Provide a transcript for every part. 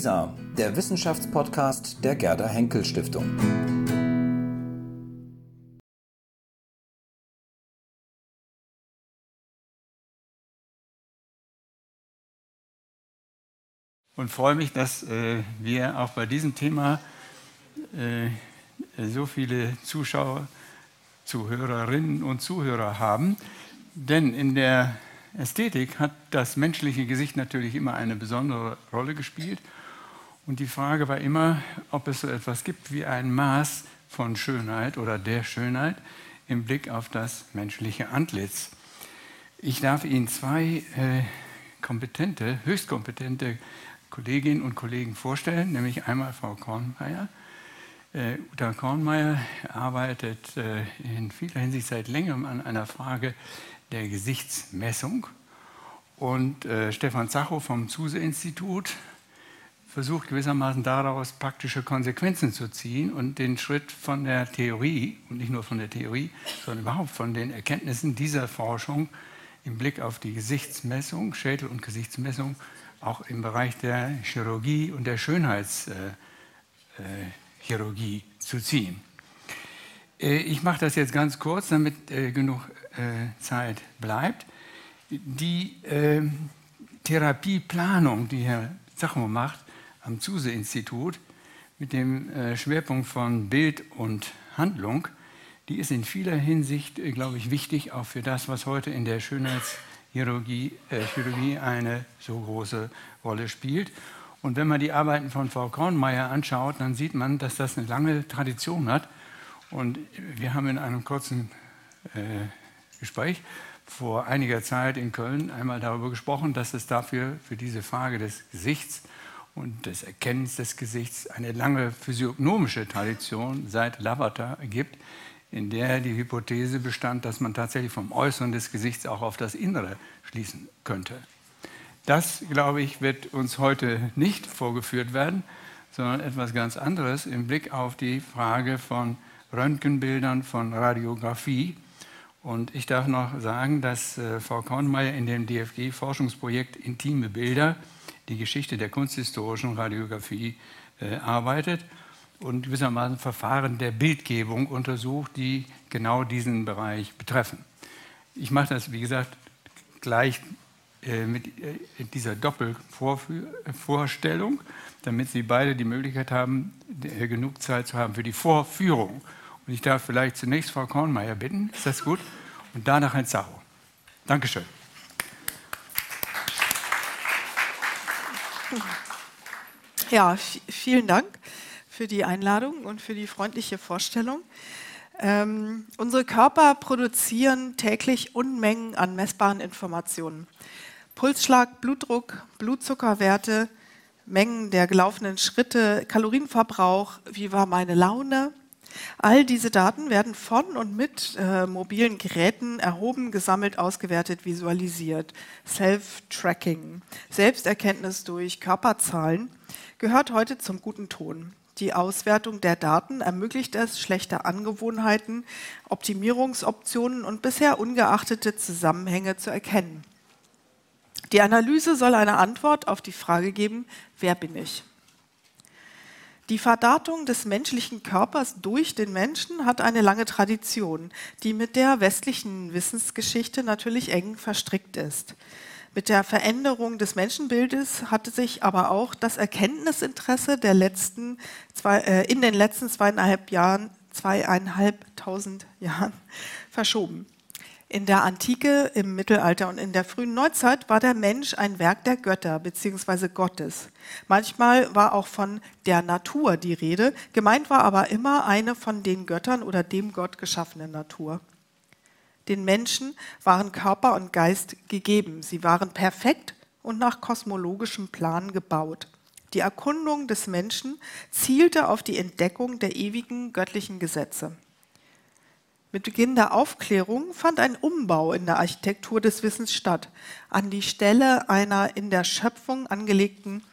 WISA, der Wissenschaftspodcast der Gerda Henkel Stiftung. Und freue mich, dass äh, wir auch bei diesem Thema äh, so viele Zuschauer, Zuhörerinnen und Zuhörer haben. Denn in der Ästhetik hat das menschliche Gesicht natürlich immer eine besondere Rolle gespielt. Und die Frage war immer, ob es so etwas gibt wie ein Maß von Schönheit oder der Schönheit im Blick auf das menschliche Antlitz. Ich darf Ihnen zwei äh, kompetente, höchst kompetente Kolleginnen und Kollegen vorstellen, nämlich einmal Frau Kornmeier. Äh, Uta Kornmeier arbeitet äh, in vieler Hinsicht seit längerem an einer Frage der Gesichtsmessung. Und äh, Stefan Zacho vom Zuse-Institut versucht gewissermaßen daraus praktische Konsequenzen zu ziehen und den Schritt von der Theorie, und nicht nur von der Theorie, sondern überhaupt von den Erkenntnissen dieser Forschung im Blick auf die Gesichtsmessung, Schädel- und Gesichtsmessung, auch im Bereich der Chirurgie und der Schönheitschirurgie zu ziehen. Äh, ich mache das jetzt ganz kurz, damit äh, genug äh, Zeit bleibt. Die Therapieplanung, die Herr Zachow macht am Zuse-Institut mit dem Schwerpunkt von Bild und Handlung, die ist in vieler Hinsicht, glaube ich, wichtig, auch für das, was heute in der Schönheitschirurgie äh, eine so große Rolle spielt. Und wenn man die Arbeiten von Frau Kornmeier anschaut, dann sieht man, dass das eine lange Tradition hat. Und wir haben in einem kurzen äh, Gespräch vor einiger Zeit in Köln einmal darüber gesprochen, dass es dafür, für diese Frage des Gesichts und des Erkennens des Gesichts eine lange physiognomische Tradition seit Lavater gibt, in der die Hypothese bestand, dass man tatsächlich vom Äußeren des Gesichts auch auf das Innere schließen könnte. Das, glaube ich, wird uns heute nicht vorgeführt werden, sondern etwas ganz anderes im Blick auf die Frage von Röntgenbildern, von Radiographie und ich darf noch sagen, dass äh, Frau Kornmeier in dem DFG-Forschungsprojekt Intime Bilder, die Geschichte der kunsthistorischen Radiographie, äh, arbeitet und gewissermaßen Verfahren der Bildgebung untersucht, die genau diesen Bereich betreffen. Ich mache das, wie gesagt, gleich äh, mit äh, dieser Doppelvorstellung, damit Sie beide die Möglichkeit haben, äh, genug Zeit zu haben für die Vorführung. Und ich darf vielleicht zunächst Frau Kornmeier bitten, ist das gut? Und danach Herrn Zacho. Dankeschön. Ja, vielen Dank für die Einladung und für die freundliche Vorstellung. Ähm, unsere Körper produzieren täglich Unmengen an messbaren Informationen. Pulsschlag, Blutdruck, Blutzuckerwerte, Mengen der gelaufenen Schritte, Kalorienverbrauch, wie war meine Laune, All diese Daten werden von und mit äh, mobilen Geräten erhoben, gesammelt, ausgewertet, visualisiert. Self-Tracking, Selbsterkenntnis durch Körperzahlen gehört heute zum guten Ton. Die Auswertung der Daten ermöglicht es, schlechte Angewohnheiten, Optimierungsoptionen und bisher ungeachtete Zusammenhänge zu erkennen. Die Analyse soll eine Antwort auf die Frage geben, wer bin ich? Die Verdatung des menschlichen Körpers durch den Menschen hat eine lange Tradition, die mit der westlichen Wissensgeschichte natürlich eng verstrickt ist. Mit der Veränderung des Menschenbildes hatte sich aber auch das Erkenntnisinteresse der letzten zwei, äh, in den letzten zweieinhalb Jahren, zweieinhalbtausend Jahren verschoben. In der Antike, im Mittelalter und in der frühen Neuzeit war der Mensch ein Werk der Götter bzw. Gottes. Manchmal war auch von der Natur die Rede, gemeint war aber immer eine von den Göttern oder dem Gott geschaffene Natur. Den Menschen waren Körper und Geist gegeben. Sie waren perfekt und nach kosmologischem Plan gebaut. Die Erkundung des Menschen zielte auf die Entdeckung der ewigen göttlichen Gesetze. Mit Beginn der Aufklärung fand ein Umbau in der Architektur des Wissens statt. An die Stelle einer in der Schöpfung angelegten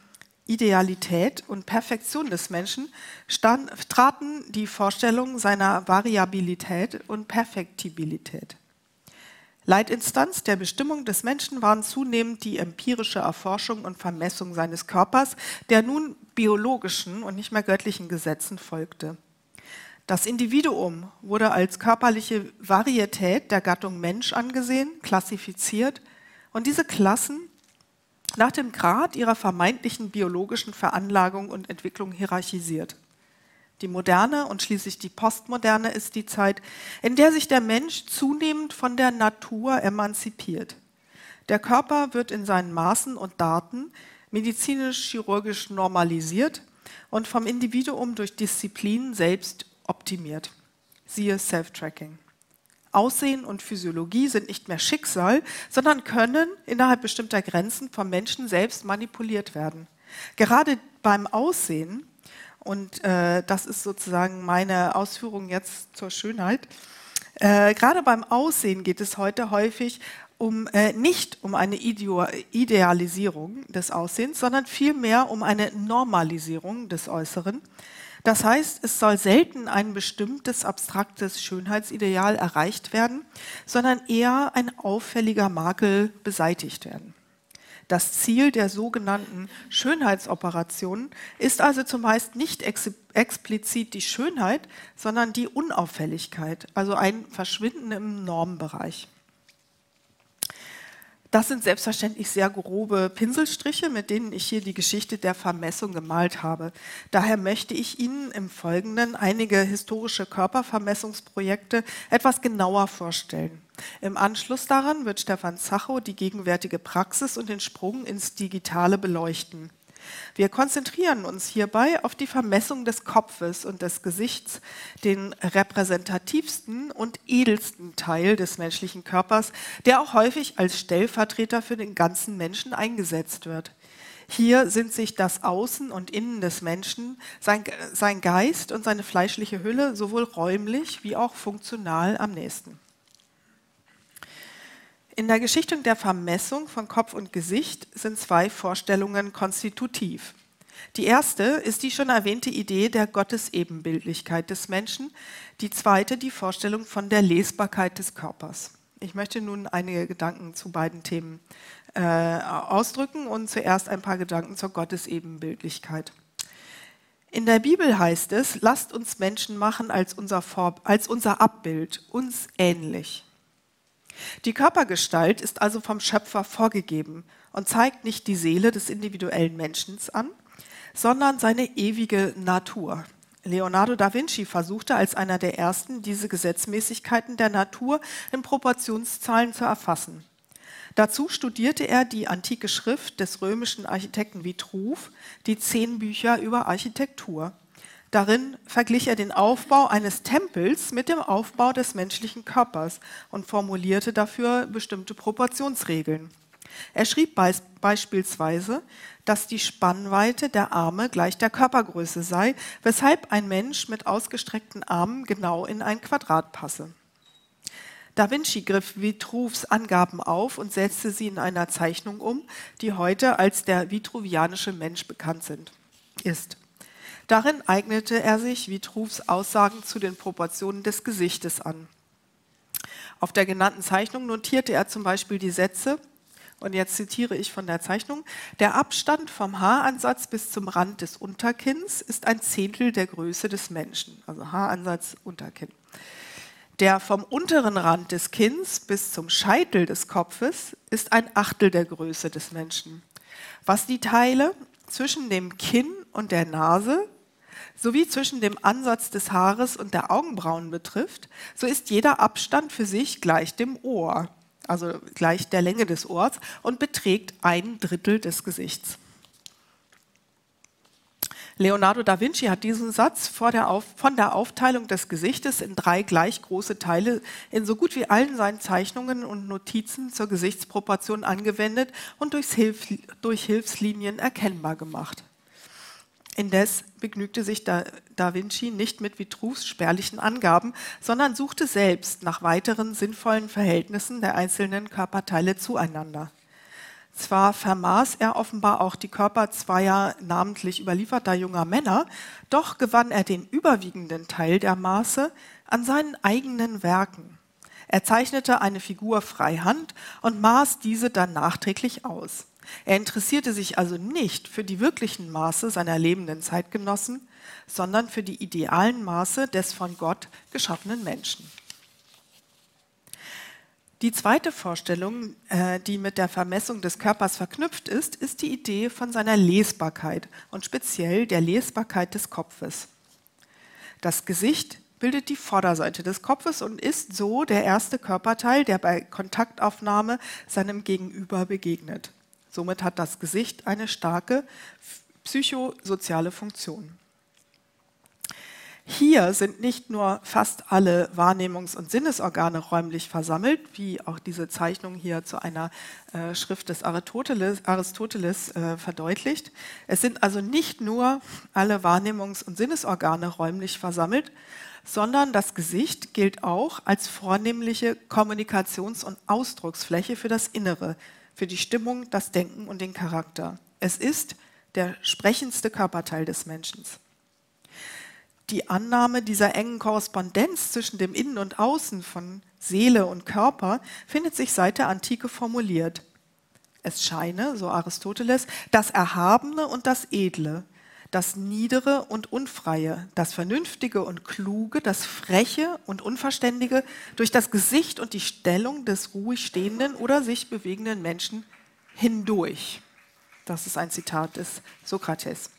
Idealität und Perfektion des Menschen stand, traten die Vorstellungen seiner Variabilität und Perfektibilität. Leitinstanz der Bestimmung des Menschen waren zunehmend die empirische Erforschung und Vermessung seines Körpers, der nun biologischen und nicht mehr göttlichen Gesetzen folgte. Das Individuum wurde als körperliche Varietät der Gattung Mensch angesehen, klassifiziert und diese Klassen nach dem Grad ihrer vermeintlichen biologischen Veranlagung und Entwicklung hierarchisiert. Die moderne und schließlich die postmoderne ist die Zeit, in der sich der Mensch zunehmend von der Natur emanzipiert. Der Körper wird in seinen Maßen und Daten medizinisch-chirurgisch normalisiert und vom Individuum durch Disziplin selbst optimiert. Siehe Self-Tracking. Aussehen und Physiologie sind nicht mehr Schicksal, sondern können innerhalb bestimmter Grenzen vom Menschen selbst manipuliert werden. Gerade beim Aussehen und äh, das ist sozusagen meine Ausführung jetzt zur Schönheit. Äh, gerade beim Aussehen geht es heute häufig um, äh, nicht um eine Idealisierung des Aussehens, sondern vielmehr um eine Normalisierung des Äußeren. Das heißt, es soll selten ein bestimmtes abstraktes Schönheitsideal erreicht werden, sondern eher ein auffälliger Makel beseitigt werden. Das Ziel der sogenannten Schönheitsoperationen ist also zumeist nicht ex explizit die Schönheit, sondern die Unauffälligkeit, also ein Verschwinden im Normbereich. Das sind selbstverständlich sehr grobe Pinselstriche, mit denen ich hier die Geschichte der Vermessung gemalt habe. Daher möchte ich Ihnen im Folgenden einige historische Körpervermessungsprojekte etwas genauer vorstellen. Im Anschluss daran wird Stefan Zachow die gegenwärtige Praxis und den Sprung ins Digitale beleuchten. Wir konzentrieren uns hierbei auf die Vermessung des Kopfes und des Gesichts, den repräsentativsten und edelsten Teil des menschlichen Körpers, der auch häufig als Stellvertreter für den ganzen Menschen eingesetzt wird. Hier sind sich das Außen und Innen des Menschen, sein, sein Geist und seine fleischliche Hülle sowohl räumlich wie auch funktional am nächsten. In der Geschichte der Vermessung von Kopf und Gesicht sind zwei Vorstellungen konstitutiv. Die erste ist die schon erwähnte Idee der Gottesebenbildlichkeit des Menschen, die zweite die Vorstellung von der Lesbarkeit des Körpers. Ich möchte nun einige Gedanken zu beiden Themen äh, ausdrücken und zuerst ein paar Gedanken zur Gottesebenbildlichkeit. In der Bibel heißt es, lasst uns Menschen machen als unser, Vor als unser Abbild, uns ähnlich. Die Körpergestalt ist also vom Schöpfer vorgegeben und zeigt nicht die Seele des individuellen Menschen an, sondern seine ewige Natur. Leonardo da Vinci versuchte als einer der ersten, diese Gesetzmäßigkeiten der Natur in Proportionszahlen zu erfassen. Dazu studierte er die antike Schrift des römischen Architekten Vitruv, die zehn Bücher über Architektur. Darin verglich er den Aufbau eines Tempels mit dem Aufbau des menschlichen Körpers und formulierte dafür bestimmte Proportionsregeln. Er schrieb beis beispielsweise, dass die Spannweite der Arme gleich der Körpergröße sei, weshalb ein Mensch mit ausgestreckten Armen genau in ein Quadrat passe. Da Vinci griff Vitruvs Angaben auf und setzte sie in einer Zeichnung um, die heute als der vitruvianische Mensch bekannt sind, ist. Darin eignete er sich Vitruvs Aussagen zu den Proportionen des Gesichtes an. Auf der genannten Zeichnung notierte er zum Beispiel die Sätze, und jetzt zitiere ich von der Zeichnung, der Abstand vom Haaransatz bis zum Rand des Unterkinns ist ein Zehntel der Größe des Menschen, also Haaransatz, Unterkinn. Der vom unteren Rand des Kinns bis zum Scheitel des Kopfes ist ein Achtel der Größe des Menschen. Was die Teile zwischen dem Kinn und der Nase sowie zwischen dem Ansatz des Haares und der Augenbrauen betrifft, so ist jeder Abstand für sich gleich dem Ohr, also gleich der Länge des Ohrs und beträgt ein Drittel des Gesichts. Leonardo da Vinci hat diesen Satz der von der Aufteilung des Gesichtes in drei gleich große Teile in so gut wie allen seinen Zeichnungen und Notizen zur Gesichtsproportion angewendet und Hilf durch Hilfslinien erkennbar gemacht. Indes begnügte sich da, da, Vinci nicht mit Vitruvs spärlichen Angaben, sondern suchte selbst nach weiteren sinnvollen Verhältnissen der einzelnen Körperteile zueinander. Zwar vermaß er offenbar auch die Körper zweier namentlich überlieferter junger Männer, doch gewann er den überwiegenden Teil der Maße an seinen eigenen Werken. Er zeichnete eine Figur freihand und maß diese dann nachträglich aus. Er interessierte sich also nicht für die wirklichen Maße seiner lebenden Zeitgenossen, sondern für die idealen Maße des von Gott geschaffenen Menschen. Die zweite Vorstellung, äh, die mit der Vermessung des Körpers verknüpft ist, ist die Idee von seiner Lesbarkeit und speziell der Lesbarkeit des Kopfes. Das Gesicht bildet die Vorderseite des Kopfes und ist so der erste Körperteil, der bei Kontaktaufnahme seinem Gegenüber begegnet. Somit hat das Gesicht eine starke psychosoziale Funktion. Hier sind nicht nur fast alle Wahrnehmungs- und Sinnesorgane räumlich versammelt, wie auch diese Zeichnung hier zu einer äh, Schrift des Aristoteles, Aristoteles äh, verdeutlicht. Es sind also nicht nur alle Wahrnehmungs- und Sinnesorgane räumlich versammelt, sondern das Gesicht gilt auch als vornehmliche Kommunikations- und Ausdrucksfläche für das Innere, für die Stimmung, das Denken und den Charakter. Es ist der sprechendste Körperteil des Menschen die Annahme dieser engen Korrespondenz zwischen dem Innen und Außen von Seele und Körper findet sich seit der Antike formuliert. Es scheine, so Aristoteles, das Erhabene und das Edle, das Niedere und Unfreie, das Vernünftige und Kluge, das Freche und Unverständige durch das Gesicht und die Stellung des ruhig stehenden oder sich bewegenden Menschen hindurch. Das ist ein Zitat des Sokrates.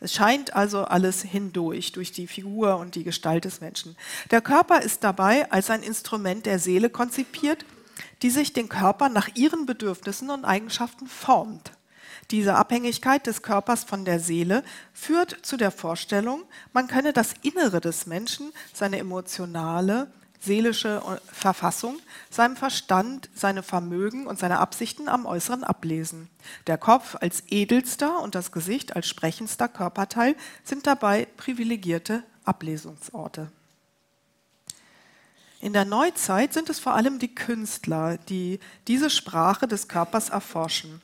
Es scheint also alles hindurch, durch die Figur und die Gestalt des Menschen. Der Körper ist dabei als ein Instrument der Seele konzipiert, die sich den Körper nach ihren Bedürfnissen und Eigenschaften formt. Diese Abhängigkeit des Körpers von der Seele führt zu der Vorstellung, man könne das Innere des Menschen, seine emotionale, seelische Verfassung, seinem Verstand, seine Vermögen und seine Absichten am Äußeren ablesen. Der Kopf als edelster und das Gesicht als sprechendster Körperteil sind dabei privilegierte Ablesungsorte. In der Neuzeit sind es vor allem die Künstler, die diese Sprache des Körpers erforschen.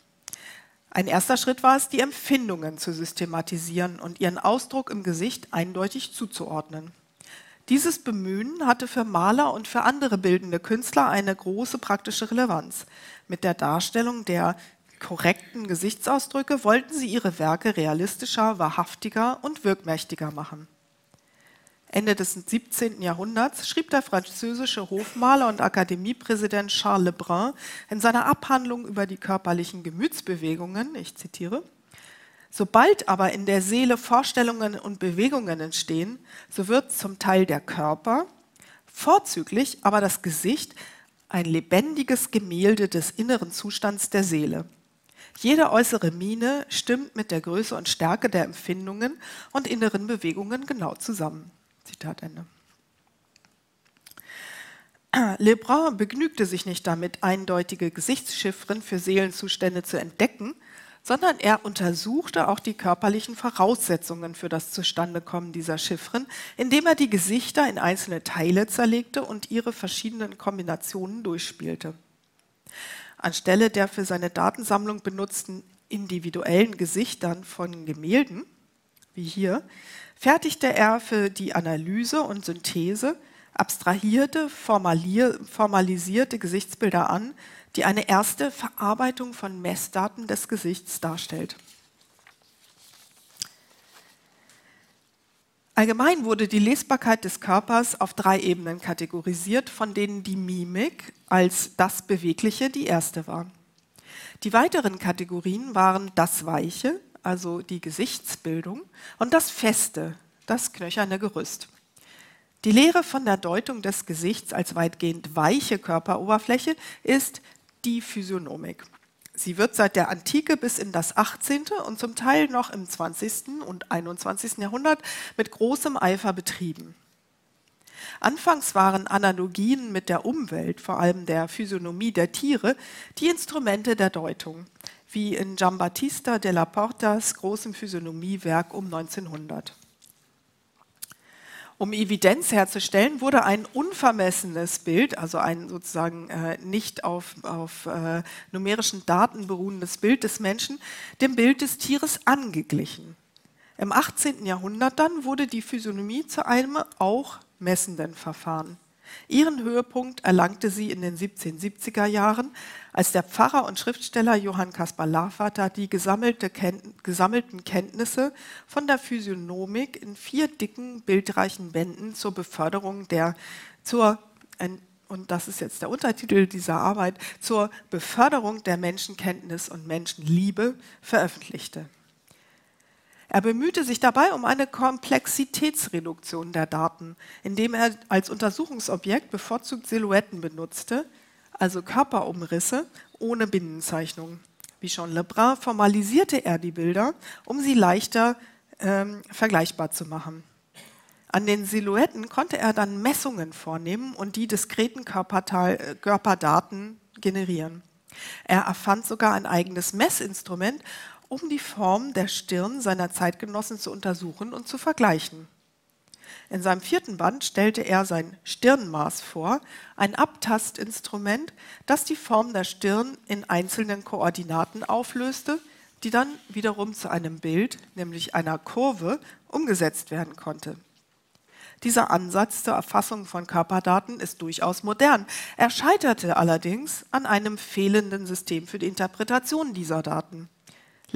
Ein erster Schritt war es, die Empfindungen zu systematisieren und ihren Ausdruck im Gesicht eindeutig zuzuordnen. Dieses Bemühen hatte für Maler und für andere bildende Künstler eine große praktische Relevanz. Mit der Darstellung der korrekten Gesichtsausdrücke wollten sie ihre Werke realistischer, wahrhaftiger und wirkmächtiger machen. Ende des 17. Jahrhunderts schrieb der französische Hofmaler und Akademiepräsident Charles Lebrun in seiner Abhandlung über die körperlichen Gemütsbewegungen, ich zitiere, Sobald aber in der Seele Vorstellungen und Bewegungen entstehen, so wird zum Teil der Körper, vorzüglich aber das Gesicht, ein lebendiges Gemälde des inneren Zustands der Seele. Jede äußere Miene stimmt mit der Größe und Stärke der Empfindungen und inneren Bewegungen genau zusammen. Zitat Ende. Lebrun begnügte sich nicht damit, eindeutige Gesichtschiffren für Seelenzustände zu entdecken, sondern er untersuchte auch die körperlichen Voraussetzungen für das Zustandekommen dieser Chiffren, indem er die Gesichter in einzelne Teile zerlegte und ihre verschiedenen Kombinationen durchspielte. Anstelle der für seine Datensammlung benutzten individuellen Gesichtern von Gemälden, wie hier, fertigte er für die Analyse und Synthese abstrahierte, formalisierte Gesichtsbilder an, die eine erste Verarbeitung von Messdaten des Gesichts darstellt. Allgemein wurde die Lesbarkeit des Körpers auf drei Ebenen kategorisiert, von denen die Mimik als das Bewegliche die erste war. Die weiteren Kategorien waren das Weiche, also die Gesichtsbildung, und das Feste, das knöcherne Gerüst. Die Lehre von der Deutung des Gesichts als weitgehend weiche Körperoberfläche ist die Physiognomik. Sie wird seit der Antike bis in das 18. und zum Teil noch im 20. und 21. Jahrhundert mit großem Eifer betrieben. Anfangs waren Analogien mit der Umwelt, vor allem der Physiognomie der Tiere, die Instrumente der Deutung, wie in Giambattista della Portas großem Physiognomiewerk um 1900. Um Evidenz herzustellen, wurde ein unvermessenes Bild, also ein sozusagen äh, nicht auf, auf äh, numerischen Daten beruhendes Bild des Menschen, dem Bild des Tieres angeglichen. Im 18. Jahrhundert dann wurde die Physiognomie zu einem auch messenden Verfahren. Ihren Höhepunkt erlangte sie in den 1770er Jahren, als der Pfarrer und Schriftsteller Johann Caspar Lavater die gesammelte Ken gesammelten Kenntnisse von der Physiognomik in vier dicken, bildreichen Bänden zur Beförderung der, zur, und das ist jetzt der Untertitel dieser Arbeit, zur Beförderung der Menschenkenntnis und Menschenliebe veröffentlichte. Er bemühte sich dabei um eine Komplexitätsreduktion der Daten, indem er als Untersuchungsobjekt bevorzugt Silhouetten benutzte, also Körperumrisse ohne Binnenzeichnung. Wie schon Lebrun formalisierte er die Bilder, um sie leichter ähm, vergleichbar zu machen. An den Silhouetten konnte er dann Messungen vornehmen und die diskreten äh, Körperdaten generieren. Er erfand sogar ein eigenes Messinstrument um die Form der Stirn seiner Zeitgenossen zu untersuchen und zu vergleichen. In seinem vierten Band stellte er sein Stirnmaß vor, ein Abtastinstrument, das die Form der Stirn in einzelnen Koordinaten auflöste, die dann wiederum zu einem Bild, nämlich einer Kurve, umgesetzt werden konnte. Dieser Ansatz zur Erfassung von Körperdaten ist durchaus modern. Er scheiterte allerdings an einem fehlenden System für die Interpretation dieser Daten.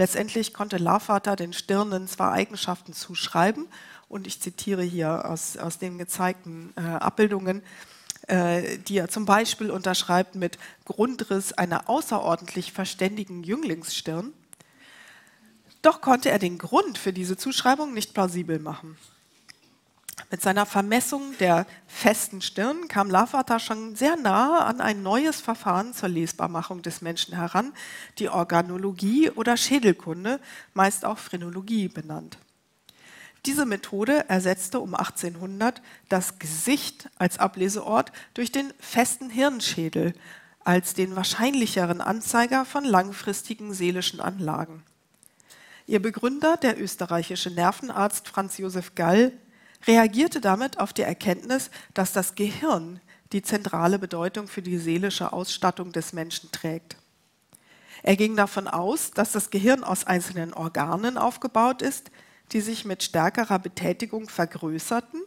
Letztendlich konnte Lavater den Stirnen zwar Eigenschaften zuschreiben, und ich zitiere hier aus, aus den gezeigten äh, Abbildungen, äh, die er zum Beispiel unterschreibt mit Grundriss einer außerordentlich verständigen Jünglingsstirn. Doch konnte er den Grund für diese Zuschreibung nicht plausibel machen. Mit seiner Vermessung der festen Stirn kam Lavater schon sehr nahe an ein neues Verfahren zur Lesbarmachung des Menschen heran, die Organologie oder Schädelkunde, meist auch Phrenologie benannt. Diese Methode ersetzte um 1800 das Gesicht als Ableseort durch den festen Hirnschädel als den wahrscheinlicheren Anzeiger von langfristigen seelischen Anlagen. Ihr Begründer, der österreichische Nervenarzt Franz Josef Gall, reagierte damit auf die Erkenntnis, dass das Gehirn die zentrale Bedeutung für die seelische Ausstattung des Menschen trägt. Er ging davon aus, dass das Gehirn aus einzelnen Organen aufgebaut ist, die sich mit stärkerer Betätigung vergrößerten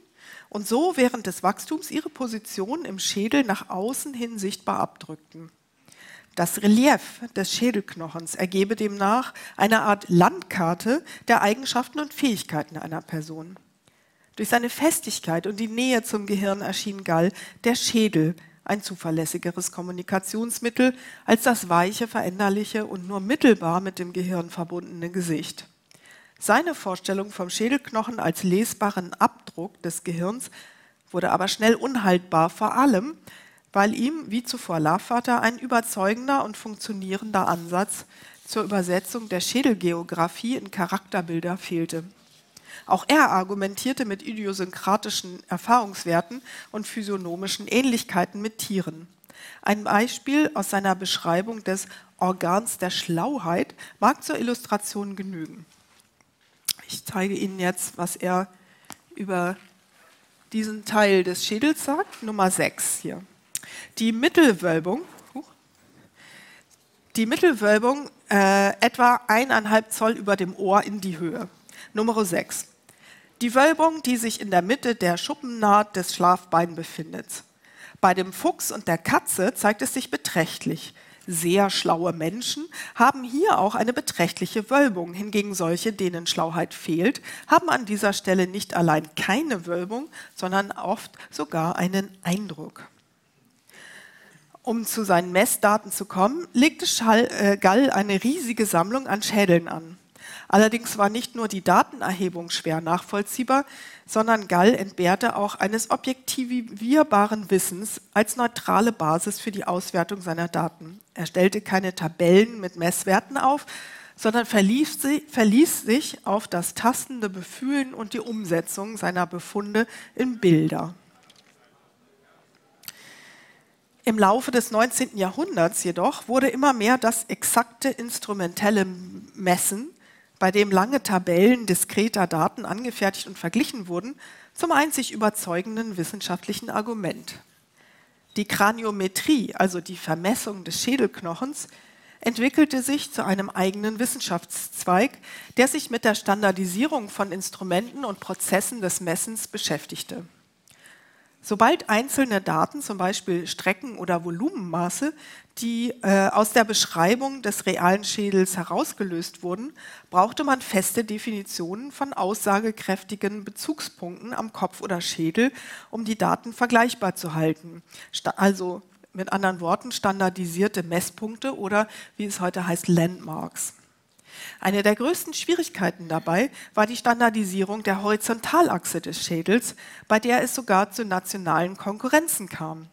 und so während des Wachstums ihre Position im Schädel nach außen hin sichtbar abdrückten. Das Relief des Schädelknochens ergebe demnach eine Art Landkarte der Eigenschaften und Fähigkeiten einer Person. Durch seine Festigkeit und die Nähe zum Gehirn erschien Gall der Schädel ein zuverlässigeres Kommunikationsmittel als das weiche, veränderliche und nur mittelbar mit dem Gehirn verbundene Gesicht. Seine Vorstellung vom Schädelknochen als lesbaren Abdruck des Gehirns wurde aber schnell unhaltbar, vor allem weil ihm, wie zuvor Lavater, ein überzeugender und funktionierender Ansatz zur Übersetzung der Schädelgeographie in Charakterbilder fehlte. Auch er argumentierte mit idiosynkratischen Erfahrungswerten und physiognomischen Ähnlichkeiten mit Tieren. Ein Beispiel aus seiner Beschreibung des Organs der Schlauheit mag zur Illustration genügen. Ich zeige Ihnen jetzt, was er über diesen Teil des Schädels sagt, Nummer 6 hier. Die Mittelwölbung, die Mittelwölbung äh, etwa eineinhalb Zoll über dem Ohr in die Höhe. Nummer 6. Die Wölbung, die sich in der Mitte der Schuppennaht des Schlafbeins befindet. Bei dem Fuchs und der Katze zeigt es sich beträchtlich. Sehr schlaue Menschen haben hier auch eine beträchtliche Wölbung. Hingegen solche, denen Schlauheit fehlt, haben an dieser Stelle nicht allein keine Wölbung, sondern oft sogar einen Eindruck. Um zu seinen Messdaten zu kommen, legte Schall, äh, Gall eine riesige Sammlung an Schädeln an. Allerdings war nicht nur die Datenerhebung schwer nachvollziehbar, sondern Gall entbehrte auch eines objektivierbaren Wissens als neutrale Basis für die Auswertung seiner Daten. Er stellte keine Tabellen mit Messwerten auf, sondern verließ, sich auf das tastende Befühlen und die Umsetzung seiner Befunde in Bilder. Im Laufe des 19. Jahrhunderts jedoch wurde immer mehr das exakte instrumentelle Messen bei dem lange Tabellen diskreter Daten angefertigt und verglichen wurden, zum einzig überzeugenden wissenschaftlichen Argument. Die Kraniometrie, also die Vermessung des Schädelknochens, entwickelte sich zu einem eigenen Wissenschaftszweig, der sich mit der Standardisierung von Instrumenten und Prozessen des Messens beschäftigte. Sobald einzelne Daten, zum Beispiel Strecken- oder Volumenmaße, die äh, aus der Beschreibung des realen Schädels herausgelöst wurden, brauchte man feste Definitionen von aussagekräftigen Bezugspunkten am Kopf oder Schädel, um die Daten vergleichbar zu halten. Also mit anderen Worten standardisierte Messpunkte oder wie es heute heißt Landmarks. Eine der größten Schwierigkeiten dabei war die Standardisierung der Horizontalachse des Schädels, bei der es sogar zu nationalen Konkurrenzen kam.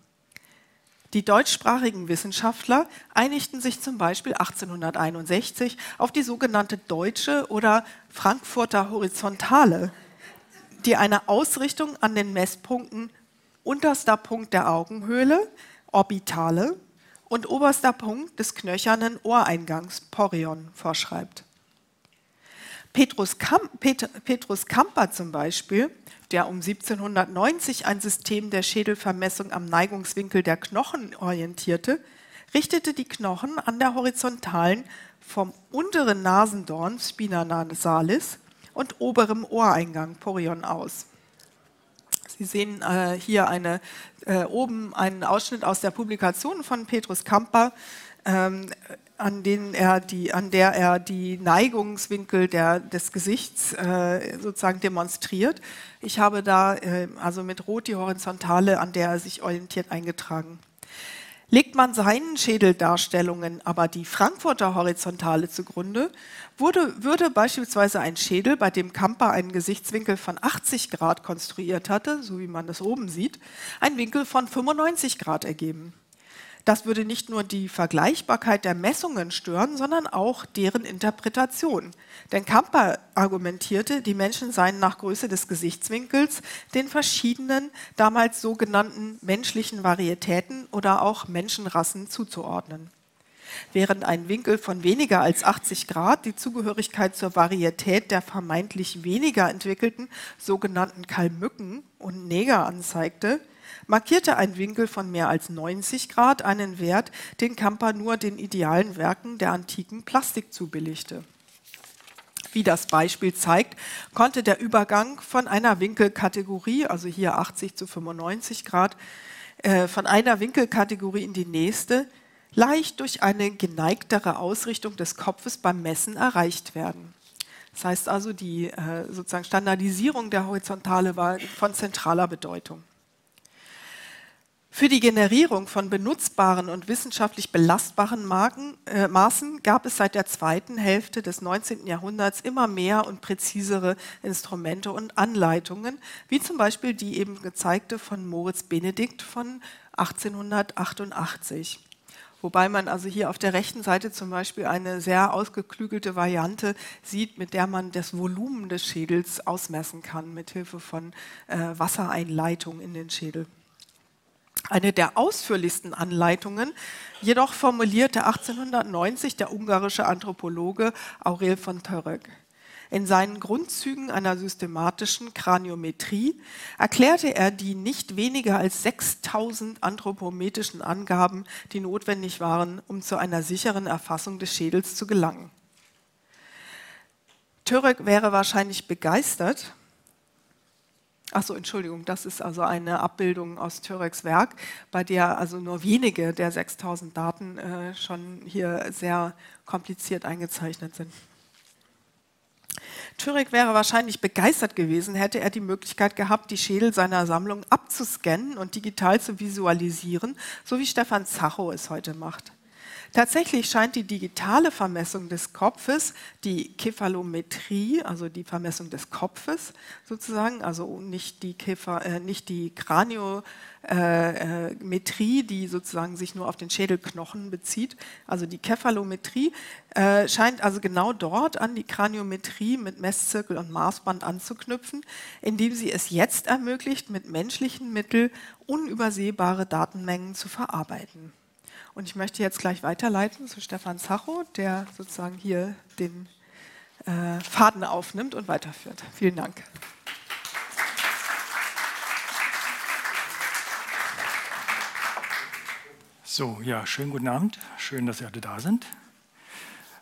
Die deutschsprachigen Wissenschaftler einigten sich zum Beispiel 1861 auf die sogenannte deutsche oder Frankfurter Horizontale, die eine Ausrichtung an den Messpunkten unterster Punkt der Augenhöhle, Orbitale, und oberster Punkt des knöchernen Ohreingangs, Porion, vorschreibt. Petrus, Kamp, Pet, Petrus Kamper zum Beispiel, der um 1790 ein System der Schädelvermessung am Neigungswinkel der Knochen orientierte, richtete die Knochen an der horizontalen vom unteren Nasendorn Spina nasalis und oberem Ohreingang Porion aus. Sie sehen äh, hier eine, äh, oben einen Ausschnitt aus der Publikation von Petrus Kamper. Ähm, an, denen er die, an der er die Neigungswinkel der, des Gesichts äh, sozusagen demonstriert. Ich habe da äh, also mit Rot die Horizontale, an der er sich orientiert, eingetragen. Legt man seinen Schädeldarstellungen aber die Frankfurter Horizontale zugrunde, wurde, würde beispielsweise ein Schädel, bei dem Kamper einen Gesichtswinkel von 80 Grad konstruiert hatte, so wie man das oben sieht, einen Winkel von 95 Grad ergeben. Das würde nicht nur die Vergleichbarkeit der Messungen stören, sondern auch deren Interpretation. Denn Kamper argumentierte, die Menschen seien nach Größe des Gesichtswinkels den verschiedenen, damals sogenannten menschlichen Varietäten oder auch Menschenrassen zuzuordnen. Während ein Winkel von weniger als 80 Grad die Zugehörigkeit zur Varietät der vermeintlich weniger entwickelten sogenannten Kalmücken und Neger anzeigte, markierte ein Winkel von mehr als 90 Grad einen Wert, den Kamper nur den idealen Werken der antiken Plastik zubilligte. Wie das Beispiel zeigt, konnte der Übergang von einer Winkelkategorie, also hier 80 zu 95 Grad, äh, von einer Winkelkategorie in die nächste, leicht durch eine geneigtere Ausrichtung des Kopfes beim Messen erreicht werden. Das heißt also, die äh, sozusagen Standardisierung der Horizontale war von zentraler Bedeutung. Für die Generierung von benutzbaren und wissenschaftlich belastbaren Marken, äh, Maßen gab es seit der zweiten Hälfte des 19. Jahrhunderts immer mehr und präzisere Instrumente und Anleitungen, wie zum Beispiel die eben gezeigte von Moritz Benedikt von 1888. Wobei man also hier auf der rechten Seite zum Beispiel eine sehr ausgeklügelte Variante sieht, mit der man das Volumen des Schädels ausmessen kann, mit Hilfe von äh, Wassereinleitung in den Schädel. Eine der ausführlichsten Anleitungen jedoch formulierte 1890 der ungarische Anthropologe Aurel von Török. In seinen Grundzügen einer systematischen Kraniometrie erklärte er die nicht weniger als 6000 anthropometrischen Angaben, die notwendig waren, um zu einer sicheren Erfassung des Schädels zu gelangen. Török wäre wahrscheinlich begeistert, Achso, Entschuldigung, das ist also eine Abbildung aus Töreks Werk, bei der also nur wenige der 6000 Daten äh, schon hier sehr kompliziert eingezeichnet sind. Türek wäre wahrscheinlich begeistert gewesen, hätte er die Möglichkeit gehabt, die Schädel seiner Sammlung abzuscannen und digital zu visualisieren, so wie Stefan Zacho es heute macht. Tatsächlich scheint die digitale Vermessung des Kopfes, die Kephalometrie, also die Vermessung des Kopfes sozusagen, also nicht die, Kepha, äh, nicht die Kraniometrie, die sozusagen sich nur auf den Schädelknochen bezieht, also die Kephalometrie, äh, scheint also genau dort an die Kraniometrie mit Messzirkel und Maßband anzuknüpfen, indem sie es jetzt ermöglicht, mit menschlichen Mitteln unübersehbare Datenmengen zu verarbeiten. Und ich möchte jetzt gleich weiterleiten zu Stefan Zacho, der sozusagen hier den äh, Faden aufnimmt und weiterführt. Vielen Dank. So, ja, schönen guten Abend. Schön, dass Sie alle da sind.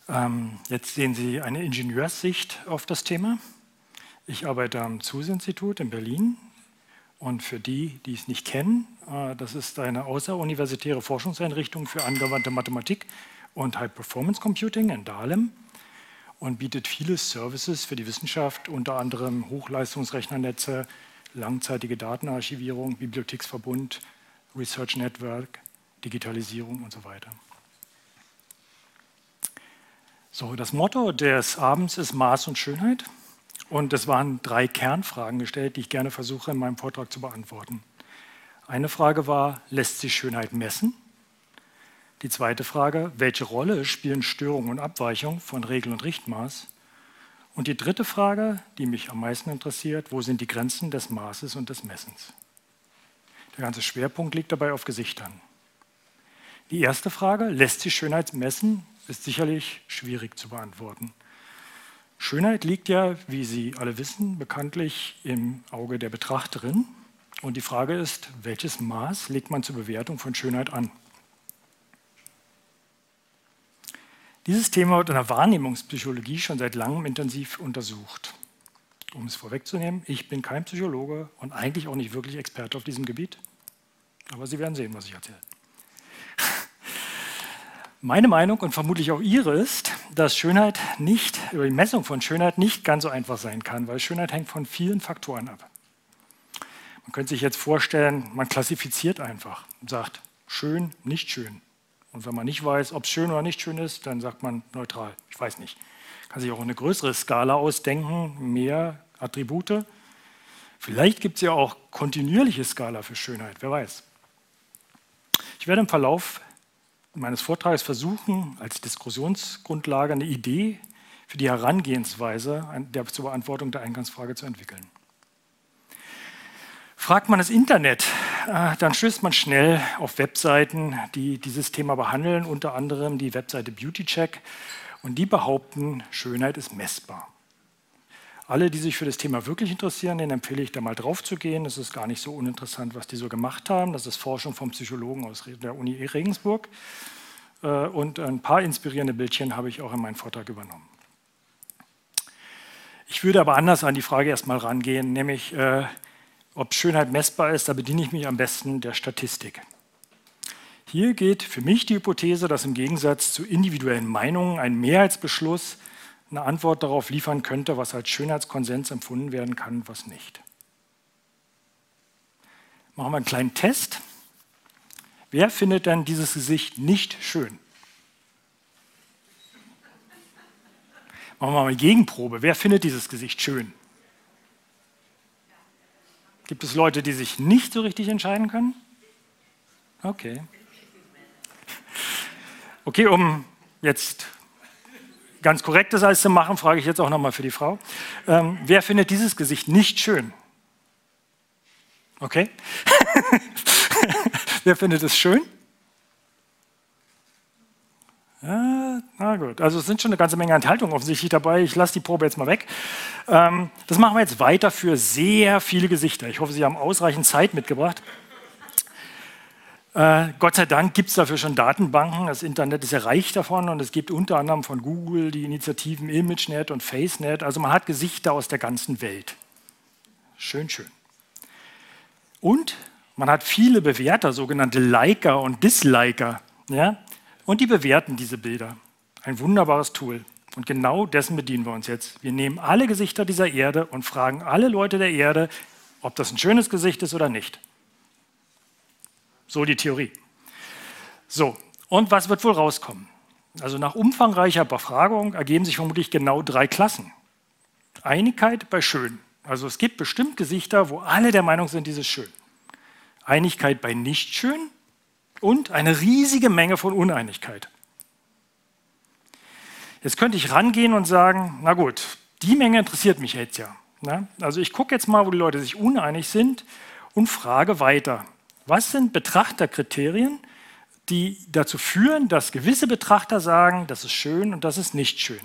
Ähm, jetzt sehen Sie eine Ingenieurssicht auf das Thema. Ich arbeite am ZUS-Institut in Berlin Und für die, die es nicht kennen, äh, das ist eine außeruniversitäre Forschungseinrichtung für angewandte Mathematik und High Performance Computing in Dahlem und bietet viele Services für die Wissenschaft, unter anderem Hochleistungsrechnernetze, langzeitige Datenarchivierung, Bibliotheksverbund, Research Network, Digitalisierung und so weiter. So, das Motto des Abends ist Maß und Schönheit. Und es waren drei Kernfragen gestellt, die ich gerne versuche in meinem Vortrag zu beantworten. Eine Frage war, lässt sich Schönheit messen? Die zweite Frage, welche Rolle spielen Störung und Abweichung von Regel und Richtmaß? Und die dritte Frage, die mich am meisten interessiert, wo sind die Grenzen des Maßes und des Messens? Der ganze Schwerpunkt liegt dabei auf Gesichtern. Die erste Frage, lässt sich Schönheit messen, ist sicherlich schwierig zu beantworten. Schönheit liegt ja, wie Sie alle wissen, bekanntlich im Auge der Betrachterin. Und die Frage ist, welches Maß legt man zur Bewertung von Schönheit an? Dieses Thema wird in der Wahrnehmungspsychologie schon seit langem intensiv untersucht. Um es vorwegzunehmen, ich bin kein Psychologe und eigentlich auch nicht wirklich Experte auf diesem Gebiet. Aber Sie werden sehen, was ich erzähle. Meine Meinung und vermutlich auch Ihre ist, dass Schönheit nicht, über die Messung von Schönheit nicht ganz so einfach sein kann, weil Schönheit hängt von vielen Faktoren ab. Man könnte sich jetzt vorstellen, man klassifiziert einfach und sagt, schön, nicht schön. Und wenn man nicht weiß, ob es schön oder nicht schön ist, dann sagt man neutral. Ich weiß nicht. Kann sich auch eine größere Skala ausdenken, mehr Attribute. Vielleicht gibt es ja auch kontinuierliche Skala für Schönheit, wer weiß. Ich werde im Verlauf meines Vortrages versuchen, als Diskussionsgrundlage eine Idee für die Herangehensweise der, zur Beantwortung der Eingangsfrage zu entwickeln. Fragt man das Internet, äh, dann stößt man schnell auf Webseiten, die dieses Thema behandeln, unter anderem die Webseite BeautyCheck. Und die behaupten, Schönheit ist messbar. Alle, die sich für das Thema wirklich interessieren, denen empfehle ich da mal drauf zu gehen. Es ist gar nicht so uninteressant, was die so gemacht haben. Das ist Forschung vom Psychologen aus der Uni Regensburg. Äh, und ein paar inspirierende Bildchen habe ich auch in meinen Vortrag übernommen. Ich würde aber anders an die Frage erstmal rangehen, nämlich äh, ob Schönheit messbar ist, da bediene ich mich am besten der Statistik. Hier geht für mich die Hypothese, dass im Gegensatz zu individuellen Meinungen ein Mehrheitsbeschluss eine Antwort darauf liefern könnte, was als Schönheitskonsens empfunden werden kann, was nicht. Machen wir einen kleinen Test. Wer findet denn dieses Gesicht nicht schön? Machen wir mal eine Gegenprobe. Wer findet dieses Gesicht schön? Gibt es Leute, die sich nicht so richtig entscheiden können? Okay. Okay, um jetzt ganz korrektes alles zu machen, frage ich jetzt auch nochmal für die Frau. Ähm, wer findet dieses Gesicht nicht schön? Okay. wer findet es schön? Ja, na gut, also es sind schon eine ganze Menge Enthaltungen offensichtlich dabei. Ich lasse die Probe jetzt mal weg. Ähm, das machen wir jetzt weiter für sehr viele Gesichter. Ich hoffe, Sie haben ausreichend Zeit mitgebracht. Äh, Gott sei Dank gibt es dafür schon Datenbanken. Das Internet ist ja reich davon und es gibt unter anderem von Google die Initiativen ImageNet und FaceNet. Also man hat Gesichter aus der ganzen Welt. Schön, schön. Und man hat viele Bewerter, sogenannte Liker und Disliker. Ja? Und die bewerten diese Bilder. Ein wunderbares Tool. Und genau dessen bedienen wir uns jetzt. Wir nehmen alle Gesichter dieser Erde und fragen alle Leute der Erde, ob das ein schönes Gesicht ist oder nicht. So die Theorie. So, und was wird wohl rauskommen? Also nach umfangreicher Befragung ergeben sich vermutlich genau drei Klassen. Einigkeit bei schön. Also es gibt bestimmt Gesichter, wo alle der Meinung sind, dieses schön. Einigkeit bei nicht schön und eine riesige Menge von Uneinigkeit. Jetzt könnte ich rangehen und sagen, na gut, die Menge interessiert mich jetzt ja. Ne? Also ich gucke jetzt mal, wo die Leute sich uneinig sind und frage weiter. Was sind Betrachterkriterien, die dazu führen, dass gewisse Betrachter sagen, das ist schön und das ist nicht schön?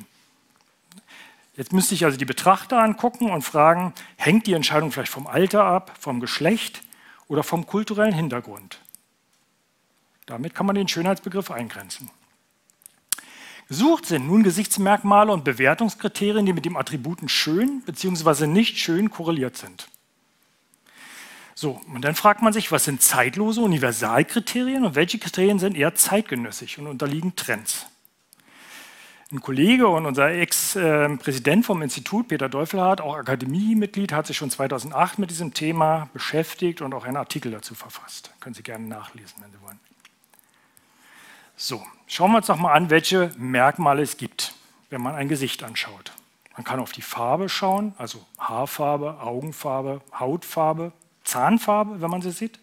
Jetzt müsste ich also die Betrachter angucken und fragen, hängt die Entscheidung vielleicht vom Alter ab, vom Geschlecht oder vom kulturellen Hintergrund? Damit kann man den Schönheitsbegriff eingrenzen. Gesucht sind nun Gesichtsmerkmale und Bewertungskriterien, die mit dem Attributen schön bzw. nicht schön korreliert sind. So, und dann fragt man sich, was sind zeitlose Universalkriterien und welche Kriterien sind eher zeitgenössig und unterliegen Trends. Ein Kollege und unser Ex-Präsident vom Institut, Peter Deufelhardt, auch Akademiemitglied, hat sich schon 2008 mit diesem Thema beschäftigt und auch einen Artikel dazu verfasst. Können Sie gerne nachlesen, wenn Sie wollen. So, schauen wir uns noch mal an, welche Merkmale es gibt, wenn man ein Gesicht anschaut. Man kann auf die Farbe schauen, also Haarfarbe, Augenfarbe, Hautfarbe, Zahnfarbe, wenn man sie sieht.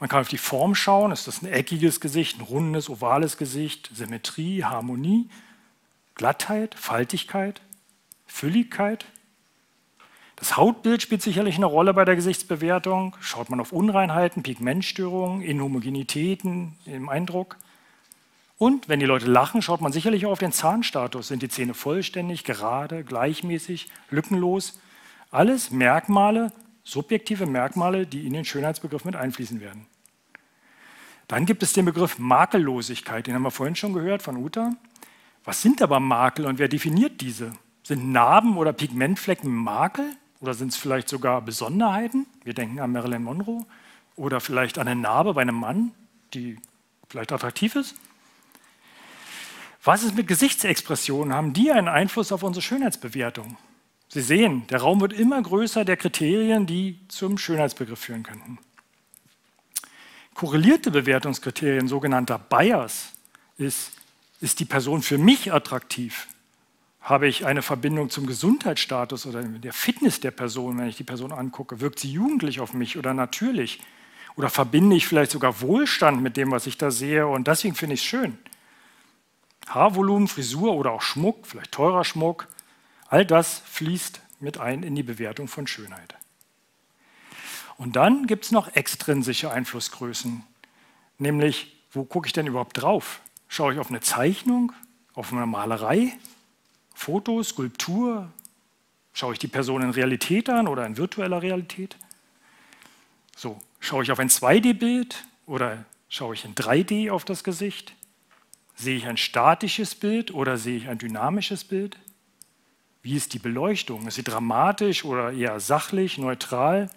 Man kann auf die Form schauen, ist das ein eckiges Gesicht, ein rundes, ovales Gesicht, Symmetrie, Harmonie. Glattheit, Faltigkeit, Fülligkeit. Das Hautbild spielt sicherlich eine Rolle bei der Gesichtsbewertung. Schaut man auf Unreinheiten, Pigmentstörungen, Inhomogenitäten im Eindruck. Und wenn die Leute lachen, schaut man sicherlich auch auf den Zahnstatus. Sind die Zähne vollständig, gerade, gleichmäßig, lückenlos? Alles Merkmale, subjektive Merkmale, die in den Schönheitsbegriff mit einfließen werden. Dann gibt es den Begriff Makellosigkeit, den haben wir vorhin schon gehört von Uta. Was sind aber Makel und wer definiert diese? Sind Narben oder Pigmentflecken Makel oder sind es vielleicht sogar Besonderheiten? Wir denken an Marilyn Monroe oder vielleicht an eine Narbe bei einem Mann, die vielleicht attraktiv ist. Was ist mit Gesichtsexpressionen? Haben die einen Einfluss auf unsere Schönheitsbewertung? Sie sehen, der Raum wird immer größer der Kriterien, die zum Schönheitsbegriff führen könnten. Korrelierte Bewertungskriterien, sogenannter Bias, ist ist die Person für mich attraktiv? Habe ich eine Verbindung zum Gesundheitsstatus oder der Fitness der Person, wenn ich die Person angucke? Wirkt sie jugendlich auf mich oder natürlich? Oder verbinde ich vielleicht sogar Wohlstand mit dem, was ich da sehe und deswegen finde ich es schön? Haarvolumen, Frisur oder auch Schmuck, vielleicht teurer Schmuck, all das fließt mit ein in die Bewertung von Schönheit. Und dann gibt es noch extrinsische Einflussgrößen, nämlich wo gucke ich denn überhaupt drauf? Schaue ich auf eine Zeichnung, auf eine Malerei, Foto, Skulptur? Schaue ich die Person in Realität an oder in virtueller Realität? So, schaue ich auf ein 2D-Bild oder schaue ich in 3D auf das Gesicht? Sehe ich ein statisches Bild oder sehe ich ein dynamisches Bild? Wie ist die Beleuchtung? Ist sie dramatisch oder eher sachlich, neutral?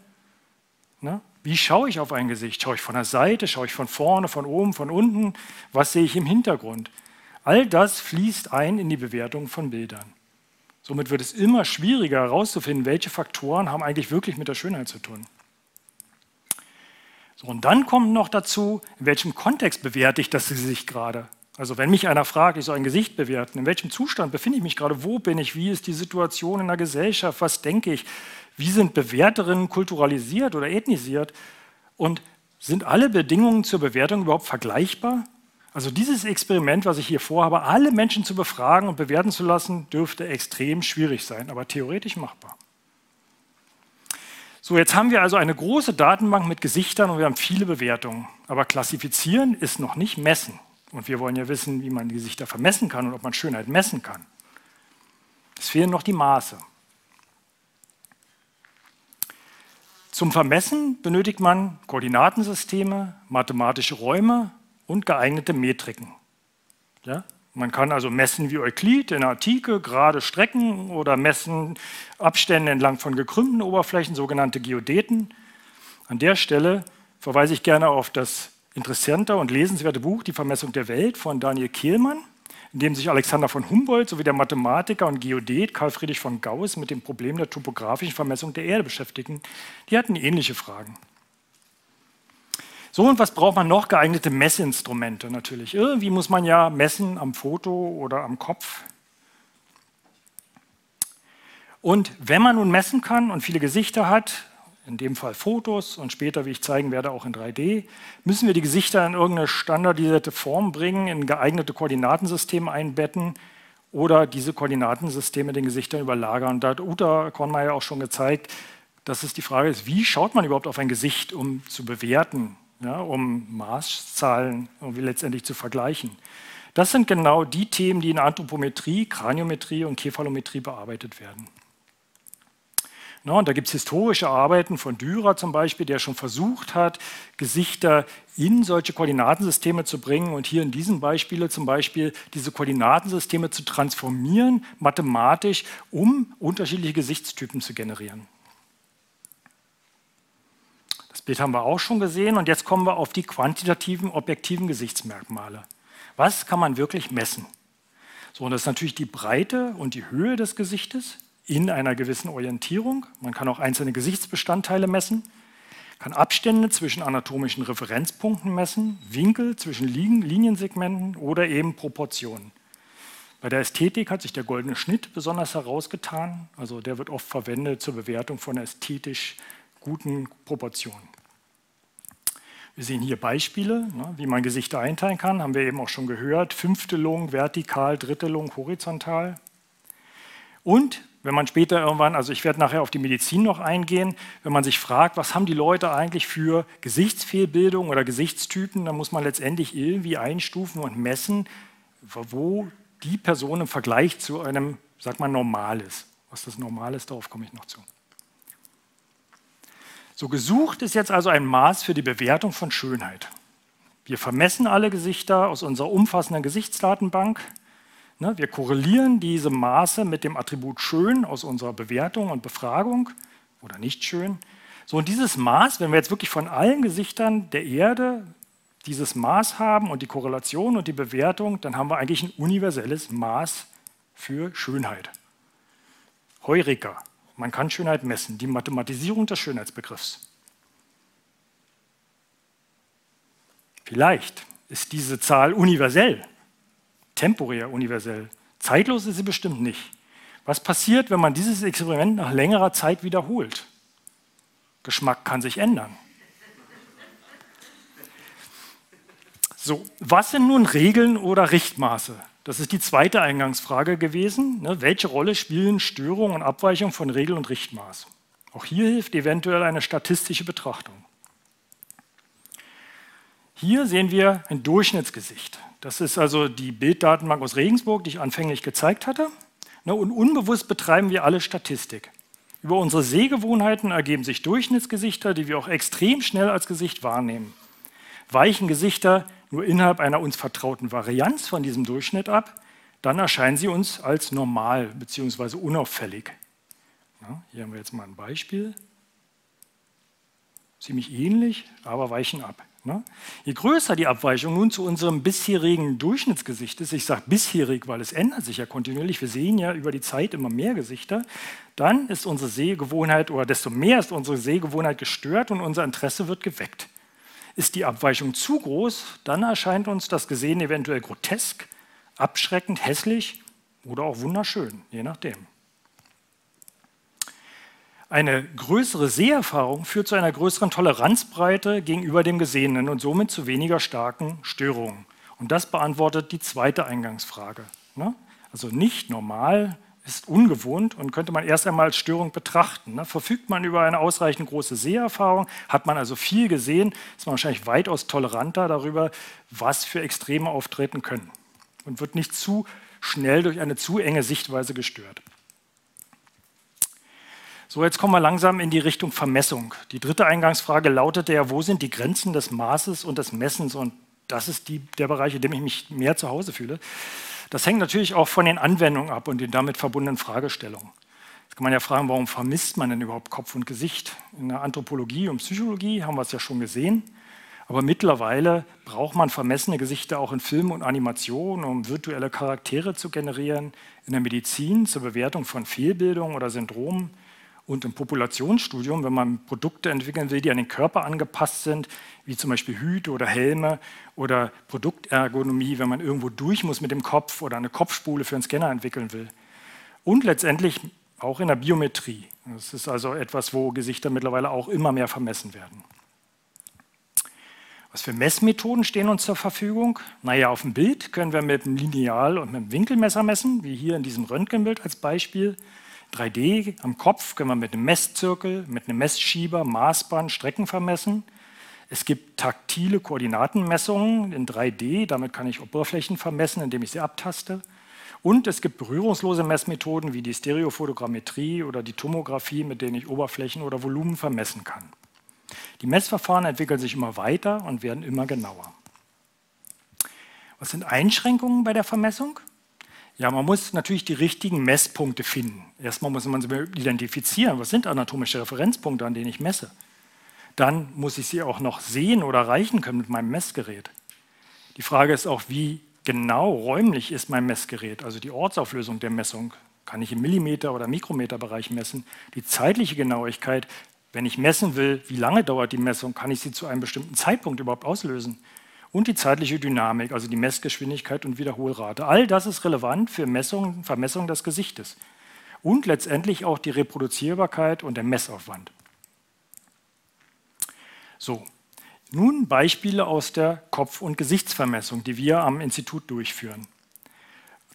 Ne? Wie schaue ich auf ein Gesicht? Schaue ich von der Seite, schaue ich von vorne, von oben, von unten? Was sehe ich im Hintergrund? All das fließt ein in die Bewertung von Bildern. Somit wird es immer schwieriger herauszufinden, welche Faktoren haben eigentlich wirklich mit der Schönheit zu tun. So, und dann kommt noch dazu, in welchem Kontext bewerte ich das Gesicht gerade. Also wenn mich einer fragt, ich soll ein Gesicht bewerten, in welchem Zustand befinde ich mich gerade, wo bin ich, wie ist die Situation in der Gesellschaft, was denke ich, wie sind Bewerterinnen kulturalisiert oder ethnisiert und sind alle Bedingungen zur Bewertung überhaupt vergleichbar? Also dieses Experiment, was ich hier vorhabe, alle Menschen zu befragen und bewerten zu lassen, dürfte extrem schwierig sein, aber theoretisch machbar. So, jetzt haben wir also eine große Datenbank mit Gesichtern und wir haben viele Bewertungen. Aber klassifizieren ist noch nicht messen. Und wir wollen ja wissen, wie man Gesichter vermessen kann und ob man Schönheit messen kann. Es fehlen noch die Maße. Zum Vermessen benötigt man Koordinatensysteme, mathematische Räume und geeignete Metriken. Ja? Man kann also messen wie Euklid in der Antike, gerade Strecken oder messen Abstände entlang von gekrümmten Oberflächen, sogenannte Geodeten. An der Stelle verweise ich gerne auf das interessante und lesenswerte Buch Die Vermessung der Welt von Daniel Kehlmann, in dem sich Alexander von Humboldt sowie der Mathematiker und Geodät Karl Friedrich von Gauss mit dem Problem der topografischen Vermessung der Erde beschäftigen. Die hatten ähnliche Fragen. So, und was braucht man noch? Geeignete Messinstrumente natürlich. Irgendwie muss man ja messen am Foto oder am Kopf. Und wenn man nun messen kann und viele Gesichter hat, in dem Fall Fotos und später, wie ich zeigen werde, auch in 3D, müssen wir die Gesichter in irgendeine standardisierte Form bringen, in geeignete Koordinatensysteme einbetten oder diese Koordinatensysteme den Gesichtern überlagern. Da hat Uta Kornmeier auch schon gezeigt, dass es die Frage ist, wie schaut man überhaupt auf ein Gesicht, um zu bewerten, ja, um Maßzahlen irgendwie letztendlich zu vergleichen. Das sind genau die Themen, die in Anthropometrie, Kraniometrie und Kephalometrie bearbeitet werden. Ja, und da gibt es historische Arbeiten von Dürer zum Beispiel, der schon versucht hat, Gesichter in solche Koordinatensysteme zu bringen und hier in diesem Beispiel zum Beispiel diese Koordinatensysteme zu transformieren, mathematisch, um unterschiedliche Gesichtstypen zu generieren. Bild haben wir auch schon gesehen und jetzt kommen wir auf die quantitativen, objektiven Gesichtsmerkmale. Was kann man wirklich messen? So, und das ist natürlich die Breite und die Höhe des Gesichtes in einer gewissen Orientierung. Man kann auch einzelne Gesichtsbestandteile messen, kann Abstände zwischen anatomischen Referenzpunkten messen, Winkel zwischen Liniensegmenten oder eben Proportionen. Bei der Ästhetik hat sich der goldene Schnitt besonders herausgetan. Also der wird oft verwendet zur Bewertung von ästhetisch guten Proportionen. Wir sehen hier Beispiele, ne, wie man Gesichter einteilen kann, haben wir eben auch schon gehört. Fünftelung, vertikal, Drittelung, horizontal. Und wenn man später irgendwann, also ich werde nachher auf die Medizin noch eingehen, wenn man sich fragt, was haben die Leute eigentlich für Gesichtsfehlbildung oder Gesichtstypen, dann muss man letztendlich irgendwie einstufen und messen, wo die Person im Vergleich zu einem, sag mal, normal ist. Was das normal ist, darauf komme ich noch zu. So gesucht ist jetzt also ein Maß für die Bewertung von Schönheit. Wir vermessen alle Gesichter aus unserer umfassenden Gesichtsdatenbank. Ne, wir korrelieren diese Maße mit dem Attribut schön aus unserer Bewertung und Befragung oder nicht schön. So, und dieses Maß, wenn wir jetzt wirklich von allen Gesichtern der Erde dieses Maß haben und die Korrelation und die Bewertung, dann haben wir eigentlich ein universelles Maß für Schönheit. Heureka, man kann Schönheit messen, die Mathematisierung des Schönheitsbegriffs. Vielleicht ist diese Zahl universell, temporär universell. Zeitlos ist sie bestimmt nicht. Was passiert, wenn man dieses Experiment nach längerer Zeit wiederholt? Geschmack kann sich ändern. So, was sind nun Regeln oder Richtmaße? Das ist die zweite Eingangsfrage gewesen. Ne? Welche Rolle spielen Störungen und Abweichungen von Regel und Richtmaß? Auch hier hilft eventuell eine statistische Betrachtung. Hier sehen wir ein Durchschnittsgesicht. Das ist also die Bilddatenbank aus Regensburg, die ich anfänglich gezeigt hatte. Ne? Und unbewusst betreiben wir alle Statistik. Über unsere Sehgewohnheiten ergeben sich Durchschnittsgesichter, die wir auch extrem schnell als Gesicht wahrnehmen. Weichen Gesichter nur innerhalb einer uns vertrauten Varianz von diesem Durchschnitt ab, dann erscheinen sie uns als normal bzw. unauffällig. Ja, hier haben wir jetzt mal ein Beispiel. Ziemlich ähnlich, aber weichen ab. Ne? Je größer die Abweichung nun zu unserem bisherigen Durchschnittsgesicht ist, ich sage bisherig, weil es ändert sich ja kontinuierlich, wir sehen ja über die Zeit immer mehr Gesichter, dann ist unsere Sehgewohnheit oder desto mehr ist unsere Sehgewohnheit gestört und unser Interesse wird geweckt. Ist die Abweichung zu groß, dann erscheint uns das Gesehen eventuell grotesk, abschreckend, hässlich oder auch wunderschön, je nachdem. Eine größere Seherfahrung führt zu einer größeren Toleranzbreite gegenüber dem Gesehenen und somit zu weniger starken Störungen. Und das beantwortet die zweite Eingangsfrage. Ne? Also nicht normal ist ungewohnt und könnte man erst einmal als Störung betrachten. Ne? Verfügt man über eine ausreichend große Seherfahrung, hat man also viel gesehen, ist man wahrscheinlich weitaus toleranter darüber, was für Extreme auftreten können und wird nicht zu schnell durch eine zu enge Sichtweise gestört. So, jetzt kommen wir langsam in die Richtung Vermessung. Die dritte Eingangsfrage lautete ja, wo sind die Grenzen des Maßes und des Messens? Und das ist die, der Bereich, in dem ich mich mehr zu Hause fühle. Das hängt natürlich auch von den Anwendungen ab und den damit verbundenen Fragestellungen. Jetzt kann man ja fragen, warum vermisst man denn überhaupt Kopf und Gesicht? In der Anthropologie und Psychologie haben wir es ja schon gesehen. Aber mittlerweile braucht man vermessene Gesichter auch in Filmen und Animationen, um virtuelle Charaktere zu generieren, in der Medizin zur Bewertung von Fehlbildungen oder Syndromen und im Populationsstudium, wenn man Produkte entwickeln will, die an den Körper angepasst sind, wie zum Beispiel Hüte oder Helme oder Produktergonomie, wenn man irgendwo durch muss mit dem Kopf oder eine Kopfspule für einen Scanner entwickeln will. Und letztendlich auch in der Biometrie. Das ist also etwas, wo Gesichter mittlerweile auch immer mehr vermessen werden. Was für Messmethoden stehen uns zur Verfügung? Naja, auf dem Bild können wir mit einem Lineal und mit einem Winkelmesser messen, wie hier in diesem Röntgenbild als Beispiel. 3D am Kopf können wir mit einem Messzirkel, mit einem Messschieber, Maßband Strecken vermessen. Es gibt taktile Koordinatenmessungen in 3D, damit kann ich Oberflächen vermessen, indem ich sie abtaste. Und es gibt berührungslose Messmethoden wie die Stereofotogrammetrie oder die Tomographie, mit denen ich Oberflächen oder Volumen vermessen kann. Die Messverfahren entwickeln sich immer weiter und werden immer genauer. Was sind Einschränkungen bei der Vermessung? Ja, man muss natürlich die richtigen Messpunkte finden. Erstmal muss man sie identifizieren. Was sind anatomische Referenzpunkte, an denen ich messe? dann muss ich sie auch noch sehen oder erreichen können mit meinem Messgerät. Die Frage ist auch, wie genau räumlich ist mein Messgerät, also die Ortsauflösung der Messung. Kann ich im Millimeter- oder Mikrometerbereich messen? Die zeitliche Genauigkeit, wenn ich messen will, wie lange dauert die Messung, kann ich sie zu einem bestimmten Zeitpunkt überhaupt auslösen? Und die zeitliche Dynamik, also die Messgeschwindigkeit und Wiederholrate. All das ist relevant für Messung, Vermessung des Gesichtes. Und letztendlich auch die Reproduzierbarkeit und der Messaufwand. So, nun Beispiele aus der Kopf- und Gesichtsvermessung, die wir am Institut durchführen.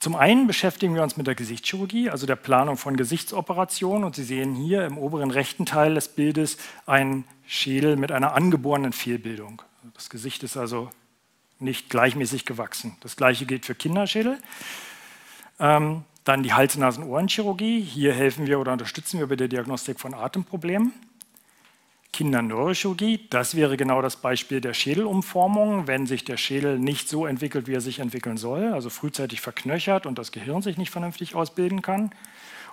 Zum einen beschäftigen wir uns mit der Gesichtschirurgie, also der Planung von Gesichtsoperationen. Und Sie sehen hier im oberen rechten Teil des Bildes einen Schädel mit einer angeborenen Fehlbildung. Das Gesicht ist also nicht gleichmäßig gewachsen. Das gleiche gilt für Kinderschädel. Ähm, dann die Hals-Nasen-Ohrenchirurgie. Hier helfen wir oder unterstützen wir bei der Diagnostik von Atemproblemen. Kinderneurochirurgie, das wäre genau das Beispiel der Schädelumformung, wenn sich der Schädel nicht so entwickelt, wie er sich entwickeln soll, also frühzeitig verknöchert und das Gehirn sich nicht vernünftig ausbilden kann.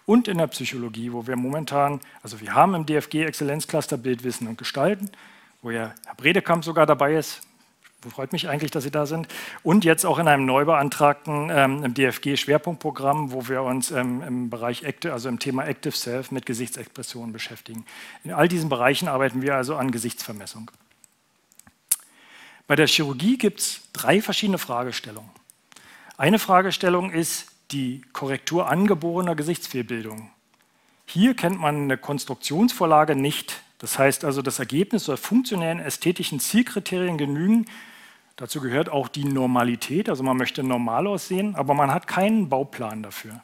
Und in der Psychologie, wo wir momentan, also wir haben im DFG Exzellenzcluster Bildwissen und Gestalten, wo ja Herr Bredekamp sogar dabei ist, Freut mich eigentlich, dass Sie da sind. Und jetzt auch in einem neu beantragten ähm, DFG-Schwerpunktprogramm, wo wir uns ähm, im Bereich Active, also im Thema Active Self mit Gesichtsexpressionen beschäftigen. In all diesen Bereichen arbeiten wir also an Gesichtsvermessung. Bei der Chirurgie gibt es drei verschiedene Fragestellungen. Eine Fragestellung ist die Korrektur angeborener Gesichtsfehlbildung. Hier kennt man eine Konstruktionsvorlage nicht. Das heißt also, das Ergebnis soll funktionellen ästhetischen Zielkriterien genügen, Dazu gehört auch die Normalität, also man möchte normal aussehen, aber man hat keinen Bauplan dafür.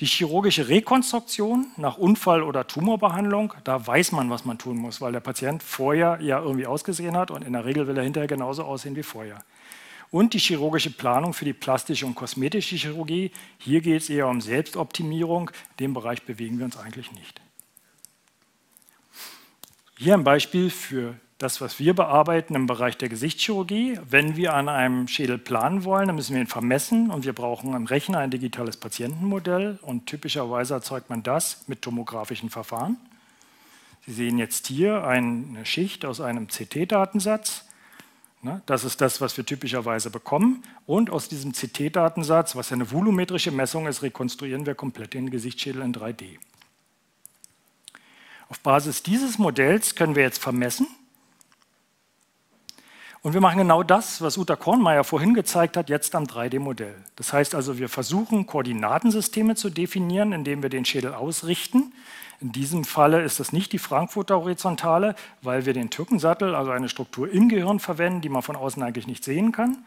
Die chirurgische Rekonstruktion nach Unfall- oder Tumorbehandlung, da weiß man, was man tun muss, weil der Patient vorher ja irgendwie ausgesehen hat und in der Regel will er hinterher genauso aussehen wie vorher. Und die chirurgische Planung für die plastische und kosmetische Chirurgie, hier geht es eher um Selbstoptimierung, in dem Bereich bewegen wir uns eigentlich nicht. Hier ein Beispiel für das, was wir bearbeiten im Bereich der Gesichtschirurgie. Wenn wir an einem Schädel planen wollen, dann müssen wir ihn vermessen und wir brauchen im Rechner ein digitales Patientenmodell und typischerweise erzeugt man das mit tomografischen Verfahren. Sie sehen jetzt hier eine Schicht aus einem CT-Datensatz. Ne, das ist das, was wir typischerweise bekommen. Und aus diesem CT-Datensatz, was eine volumetrische Messung ist, rekonstruieren wir komplett den Gesichtsschädel in 3D. Auf Basis dieses Modells können wir jetzt vermessen, und wir machen genau das, was Uta Kornmeier vorhin gezeigt hat, jetzt am 3D-Modell. Das heißt also, wir versuchen, Koordinatensysteme zu definieren, indem wir den Schädel ausrichten. In diesem Falle ist das nicht die Frankfurter Horizontale, weil wir den Türkensattel, also eine Struktur im Gehirn verwenden, die man von außen eigentlich nicht sehen kann.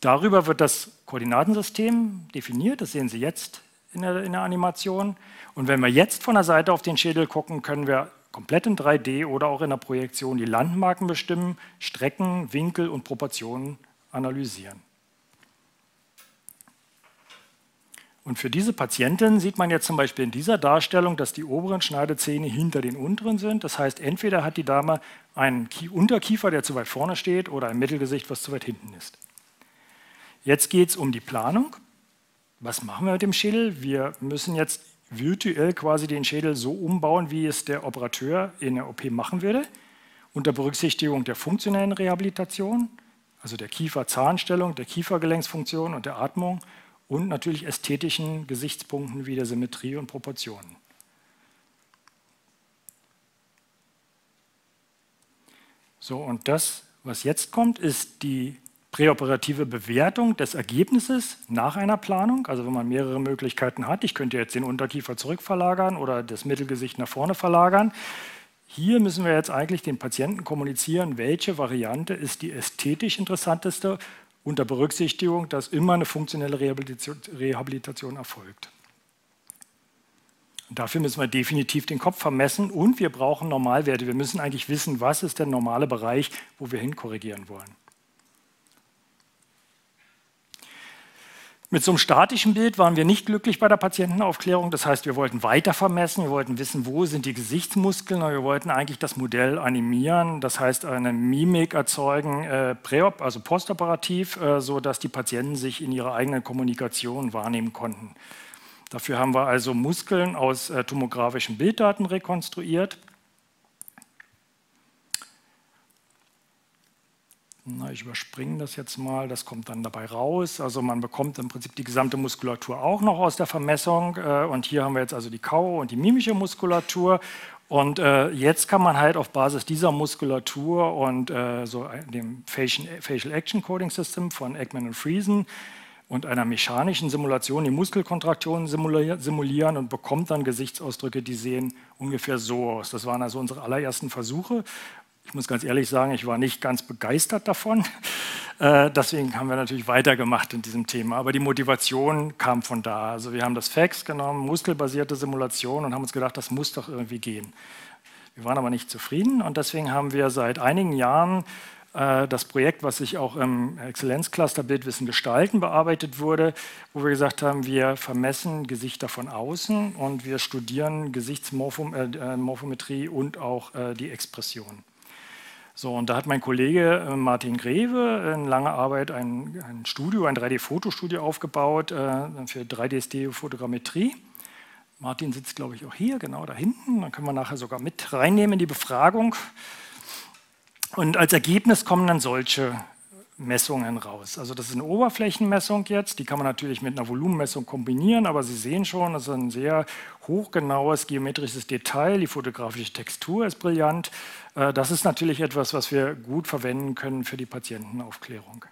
Darüber wird das Koordinatensystem definiert, das sehen Sie jetzt in der, in der Animation. Und wenn wir jetzt von der Seite auf den Schädel gucken, können wir komplett in 3D oder auch in der Projektion die Landmarken bestimmen, Strecken, Winkel und Proportionen analysieren. Und für diese Patientin sieht man jetzt zum Beispiel in dieser Darstellung, dass die oberen Schneidezähne hinter den unteren sind. Das heißt, entweder hat die Dame einen Unterkiefer, der zu weit vorne steht, oder ein Mittelgesicht, was zu weit hinten ist. Jetzt geht es um die Planung. Was machen wir mit dem Schädel? Wir müssen jetzt virtuell quasi den Schädel so umbauen, wie es der Operateur in der OP machen würde, unter Berücksichtigung der funktionellen Rehabilitation, also der Kiefer-Zahnstellung, der Kiefergelenksfunktion und der Atmung und natürlich ästhetischen Gesichtspunkten wie der Symmetrie und Proportionen. So, und das, was jetzt kommt, ist die präoperative Bewertung des Ergebnisses nach einer Planung, also wenn man mehrere Möglichkeiten hat, ich könnte jetzt den Unterkiefer zurückverlagern oder das Mittelgesicht nach vorne verlagern. Hier müssen wir jetzt eigentlich den Patienten kommunizieren, welche Variante ist die ästhetisch interessanteste unter Berücksichtigung, dass immer eine funktionelle Rehabilitation, erfolgt. Dafür müssen wir definitiv den Kopf vermessen und wir brauchen Normalwerte. Wir müssen eigentlich wissen, was ist der normale Bereich, wo wir hinkorrigieren wollen. Mit so einem statischen Bild waren wir nicht glücklich bei der Patientenaufklärung. Das heißt, wir wollten weiter vermessen, wir wollten wissen, wo sind die Gesichtsmuskeln, und wir wollten eigentlich das Modell animieren, das heißt eine Mimik erzeugen, äh, präop, also postoperativ, äh, sodass die Patienten sich in ihrer eigenen Kommunikation wahrnehmen konnten. Dafür haben wir also Muskeln aus äh, tomografischen Bilddaten rekonstruiert. Ich überspringe das jetzt mal, das kommt dann dabei raus. Also man bekommt im Prinzip die gesamte Muskulatur auch noch aus der Vermessung. Äh, und hier haben wir jetzt also die Kau- und die mimische Muskulatur. Und äh, jetzt kann man halt auf Basis dieser Muskulatur und äh, so dem Facial, Action Coding System von Ekman und Friesen und einer mechanischen Simulation die Muskelkontraktionen simulieren und bekommt dann Gesichtsausdrücke, die sehen ungefähr so aus. Das waren also unsere allerersten Versuche ich muss ganz ehrlich sagen, ich war nicht ganz begeistert davon. Äh, deswegen haben wir natürlich weitergemacht in diesem Thema. Aber die Motivation kam von da. Also wir haben das Fax genommen, muskelbasierte Simulation und haben uns gedacht, das muss doch irgendwie gehen. Wir waren aber nicht zufrieden und deswegen haben wir seit einigen Jahren äh, das Projekt, was sich auch im Exzellenzcluster Bildwissen gestalten bearbeitet wurde, wo wir gesagt haben, wir vermessen Gesichter von außen und wir studieren Gesichtsmorphometrie äh, und auch die Expression. So, und da hat mein Kollege äh, Martin Greve in langer Arbeit ein, ein Studio, ein 3D-Fotostudio aufgebaut äh, für 3D-Stereofotogrammetrie. Martin sitzt, glaube ich, auch hier, genau da hinten. Dann können wir nachher sogar mit reinnehmen in die Befragung. Und als Ergebnis kommen dann solche Messungen raus. Also das ist eine Oberflächenmessung jetzt, die kann man natürlich mit einer Volumenmessung kombinieren, aber Sie sehen schon, das ist ein sehr hochgenaues geometrisches Detail, die fotografische Textur ist brillant. Äh, das ist natürlich etwas, was wir gut verwenden können für die Patientenaufklärung.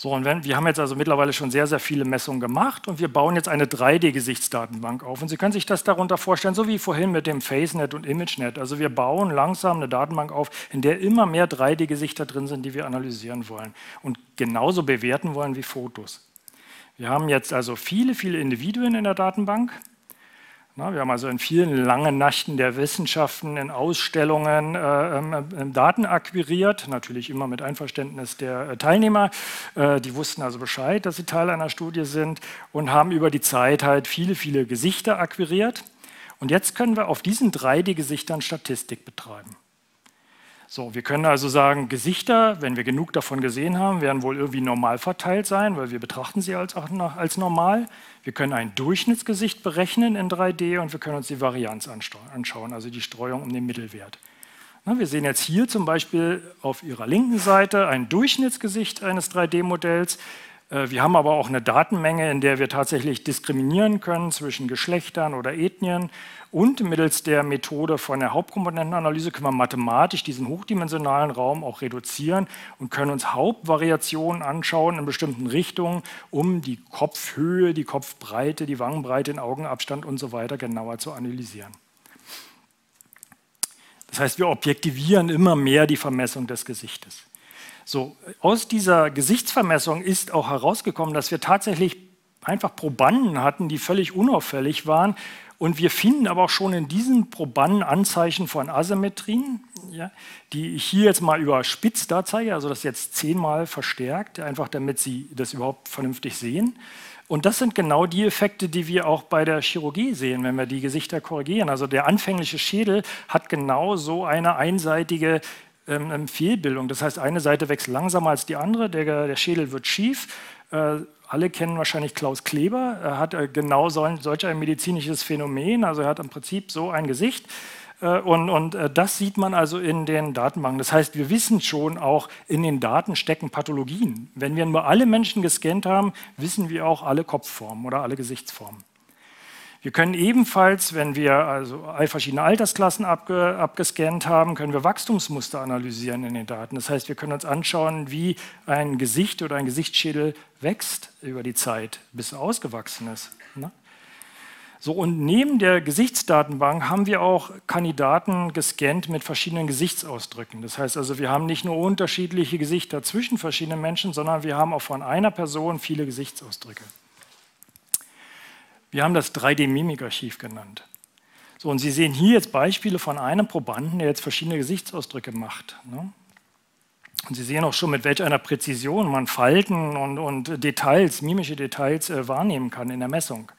So, und wenn, wir haben jetzt also mittlerweile schon sehr, sehr viele Messungen gemacht und wir bauen jetzt eine 3D-Gesichtsdatenbank auf. Und Sie können sich das darunter vorstellen, so wie vorhin mit dem FaceNet und ImageNet. Also wir bauen langsam eine Datenbank auf, in der immer mehr 3D-Gesichter drin sind, die wir analysieren wollen und genauso bewerten wollen wie Fotos. Wir haben jetzt also viele, viele Individuen in der Datenbank wir haben also in vielen langen Nächten der Wissenschaften, in Ausstellungen äh, äh, Daten akquiriert, natürlich immer mit Einverständnis der äh, Teilnehmer. Die wussten also Bescheid, dass sie Teil einer Studie sind und haben über die Zeit halt viele, viele Gesichter akquiriert. Und jetzt können wir auf diesen 3D-Gesichtern Statistik betreiben. So, wir können also sagen, Gesichter, wenn wir genug davon gesehen haben, werden wohl irgendwie normal verteilt sein, weil wir betrachten sie als, als normal. Wir können ein Durchschnittsgesicht berechnen in 3D und wir können uns die Varianz anschauen, also die Streuung um den Mittelwert. Wir sehen jetzt hier zum Beispiel auf Ihrer linken Seite ein Durchschnittsgesicht eines 3D-Modells. Äh, wir haben aber auch eine Datenmenge, in der wir tatsächlich diskriminieren können zwischen Geschlechtern oder Ethnien. Und mittels der Methode von der Hauptkomponentenanalyse können wir mathematisch diesen hochdimensionalen Raum auch reduzieren und können uns Hauptvariationen anschauen in bestimmten Richtungen, um die Kopfhöhe, die Kopfbreite, die Wangenbreite, den Augenabstand und so weiter genauer zu analysieren. Das heißt, wir objektivieren immer mehr die Vermessung des Gesichtes. So, aus dieser Gesichtsvermessung ist auch herausgekommen, dass wir tatsächlich einfach Probanden hatten, die völlig unauffällig waren. Und wir finden aber auch schon in diesen Probanden Anzeichen von Asymmetrien, ja, die ich hier jetzt mal überspitzt da zeige, also das jetzt zehnmal verstärkt, einfach damit Sie das überhaupt vernünftig sehen. Und das sind genau die Effekte, die wir auch bei der Chirurgie sehen, wenn wir die Gesichter korrigieren. Also der anfängliche Schädel hat genau so eine einseitige ähm, ähm, Fehlbildung. Das heißt, eine Seite wächst langsamer als die andere, der, der Schädel wird schief. Äh, alle kennen wahrscheinlich Klaus Kleber. Er hat äh, genau so ein, solch ein medizinisches Phänomen. Also er hat im Prinzip so ein Gesicht. Äh, und, und das sieht man also in den Datenbanken. Das heißt, wir wissen schon auch, in den Daten stecken Pathologien. Wenn wir nur alle Menschen gescannt haben, wissen wir auch alle Kopfformen oder alle Gesichtsformen. Wir können ebenfalls, wenn wir also verschiedene Altersklassen abge, abgescannt haben, können wir Wachstumsmuster analysieren in den Daten. Das heißt, wir können uns anschauen, wie ein Gesicht oder ein Gesichtsschädel wächst über die Zeit, bis er ausgewachsen ist. Ne? So, und neben der Gesichtsdatenbank haben wir auch Kandidaten gescannt mit verschiedenen Gesichtsausdrücken. Das heißt also, wir haben nicht nur unterschiedliche Gesichter zwischen verschiedenen Menschen, sondern wir haben auch von einer Person viele Gesichtsausdrücke. Wir haben das 3D-Mimikarchiv genannt. So, und Sie sehen hier jetzt Beispiele von einem Probanden, der jetzt verschiedene Gesichtsausdrücke macht. Ne? Und Sie sehen auch schon, mit welch einer Präzision man Falten und, und Details, mimische Details äh, wahrnehmen kann in der Messung.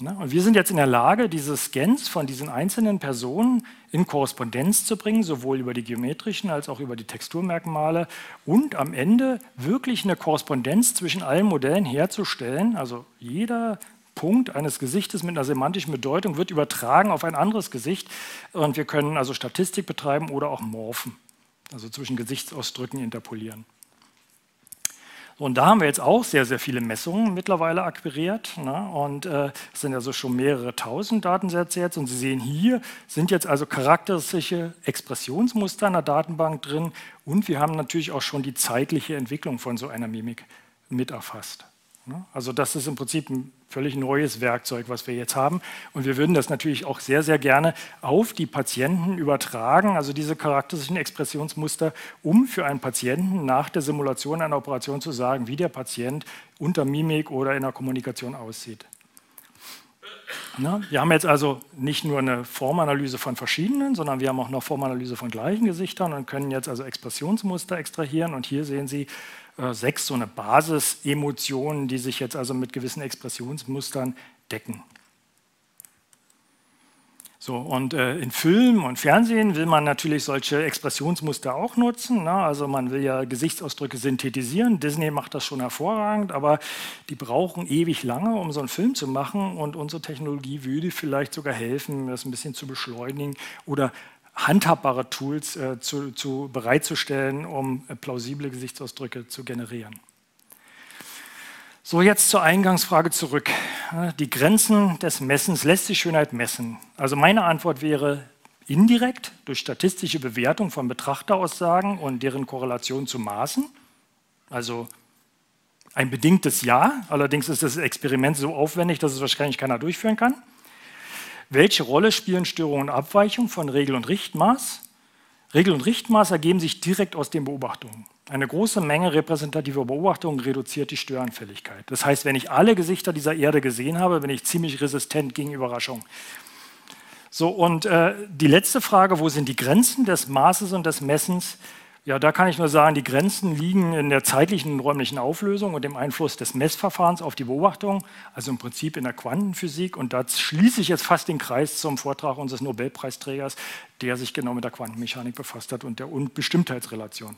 Ne? Und wir sind jetzt in der Lage, diese Scans von diesen einzelnen Personen in Korrespondenz zu bringen, sowohl über die geometrischen als auch über die Texturmerkmale und am Ende wirklich eine Korrespondenz zwischen allen Modellen herzustellen. Also jeder Punkt eines Gesichtes mit einer semantischen Bedeutung wird übertragen auf ein anderes Gesicht und wir können also Statistik betreiben oder auch morphen. also zwischen Gesichtsausdrücken interpolieren. Und da haben wir jetzt auch sehr, sehr viele Messungen mittlerweile akquiriert. Ne? Und äh, es sind also schon mehrere tausend Datensätze jetzt. Und Sie sehen hier sind jetzt also charakteristische Expressionsmuster in der Datenbank drin. Und wir haben natürlich auch schon die zeitliche Entwicklung von so einer Mimik mit erfasst. Ne? Also das ist im Prinzip ein völlig neues Werkzeug, was wir jetzt haben. Und wir würden das natürlich auch sehr, sehr gerne auf die Patienten übertragen, also diese charakteristischen Expressionsmuster, um für einen Patienten nach der Simulation einer Operation zu sagen, wie der Patient unter Mimik oder in der Kommunikation aussieht. Ne? Wir haben jetzt also nicht nur eine Formanalyse von verschiedenen, sondern wir haben auch eine Formanalyse von gleichen Gesichtern und können jetzt also Expressionsmuster extrahieren. Und hier sehen Sie äh, sechs so eine Basisemotionen, die sich jetzt also mit gewissen Expressionsmustern decken. So, und äh, in Film und Fernsehen will man natürlich solche Expressionsmuster auch nutzen. Ne? Also man will ja Gesichtsausdrücke synthetisieren. Disney macht das schon hervorragend, aber die brauchen ewig lange, um so einen Film zu machen. Und unsere Technologie würde vielleicht sogar helfen, das ein bisschen zu beschleunigen oder handhabbare Tools äh, zu, zu, bereitzustellen, um äh, plausible Gesichtsausdrücke zu generieren. So, jetzt zur Eingangsfrage zurück. Die Grenzen des Messens, lässt sich Schönheit messen? Also meine Antwort wäre indirekt durch statistische Bewertung von Betrachteraussagen und deren Korrelation zu Maßen. Also ein bedingtes Ja, allerdings ist das Experiment so aufwendig, dass es wahrscheinlich keiner durchführen kann. Welche Rolle spielen Störungen und Abweichungen von Regel und Richtmaß? Regel und Richtmaß ergeben sich direkt aus den Beobachtungen. Eine große Menge repräsentativer Beobachtungen reduziert die Störanfälligkeit. Das heißt, wenn ich alle Gesichter dieser Erde gesehen habe, bin ich ziemlich resistent gegen Überraschungen. So, und äh, die letzte Frage, wo sind die Grenzen des Maßes und des Messens? Ja, da kann ich nur sagen, die Grenzen liegen in der zeitlichen und räumlichen Auflösung und dem Einfluss des Messverfahrens auf die Beobachtung, also im Prinzip in der Quantenphysik. Und da schließe ich jetzt fast den Kreis zum Vortrag unseres Nobelpreisträgers, der sich genau mit der Quantenmechanik befasst hat und der Unbestimmtheitsrelation.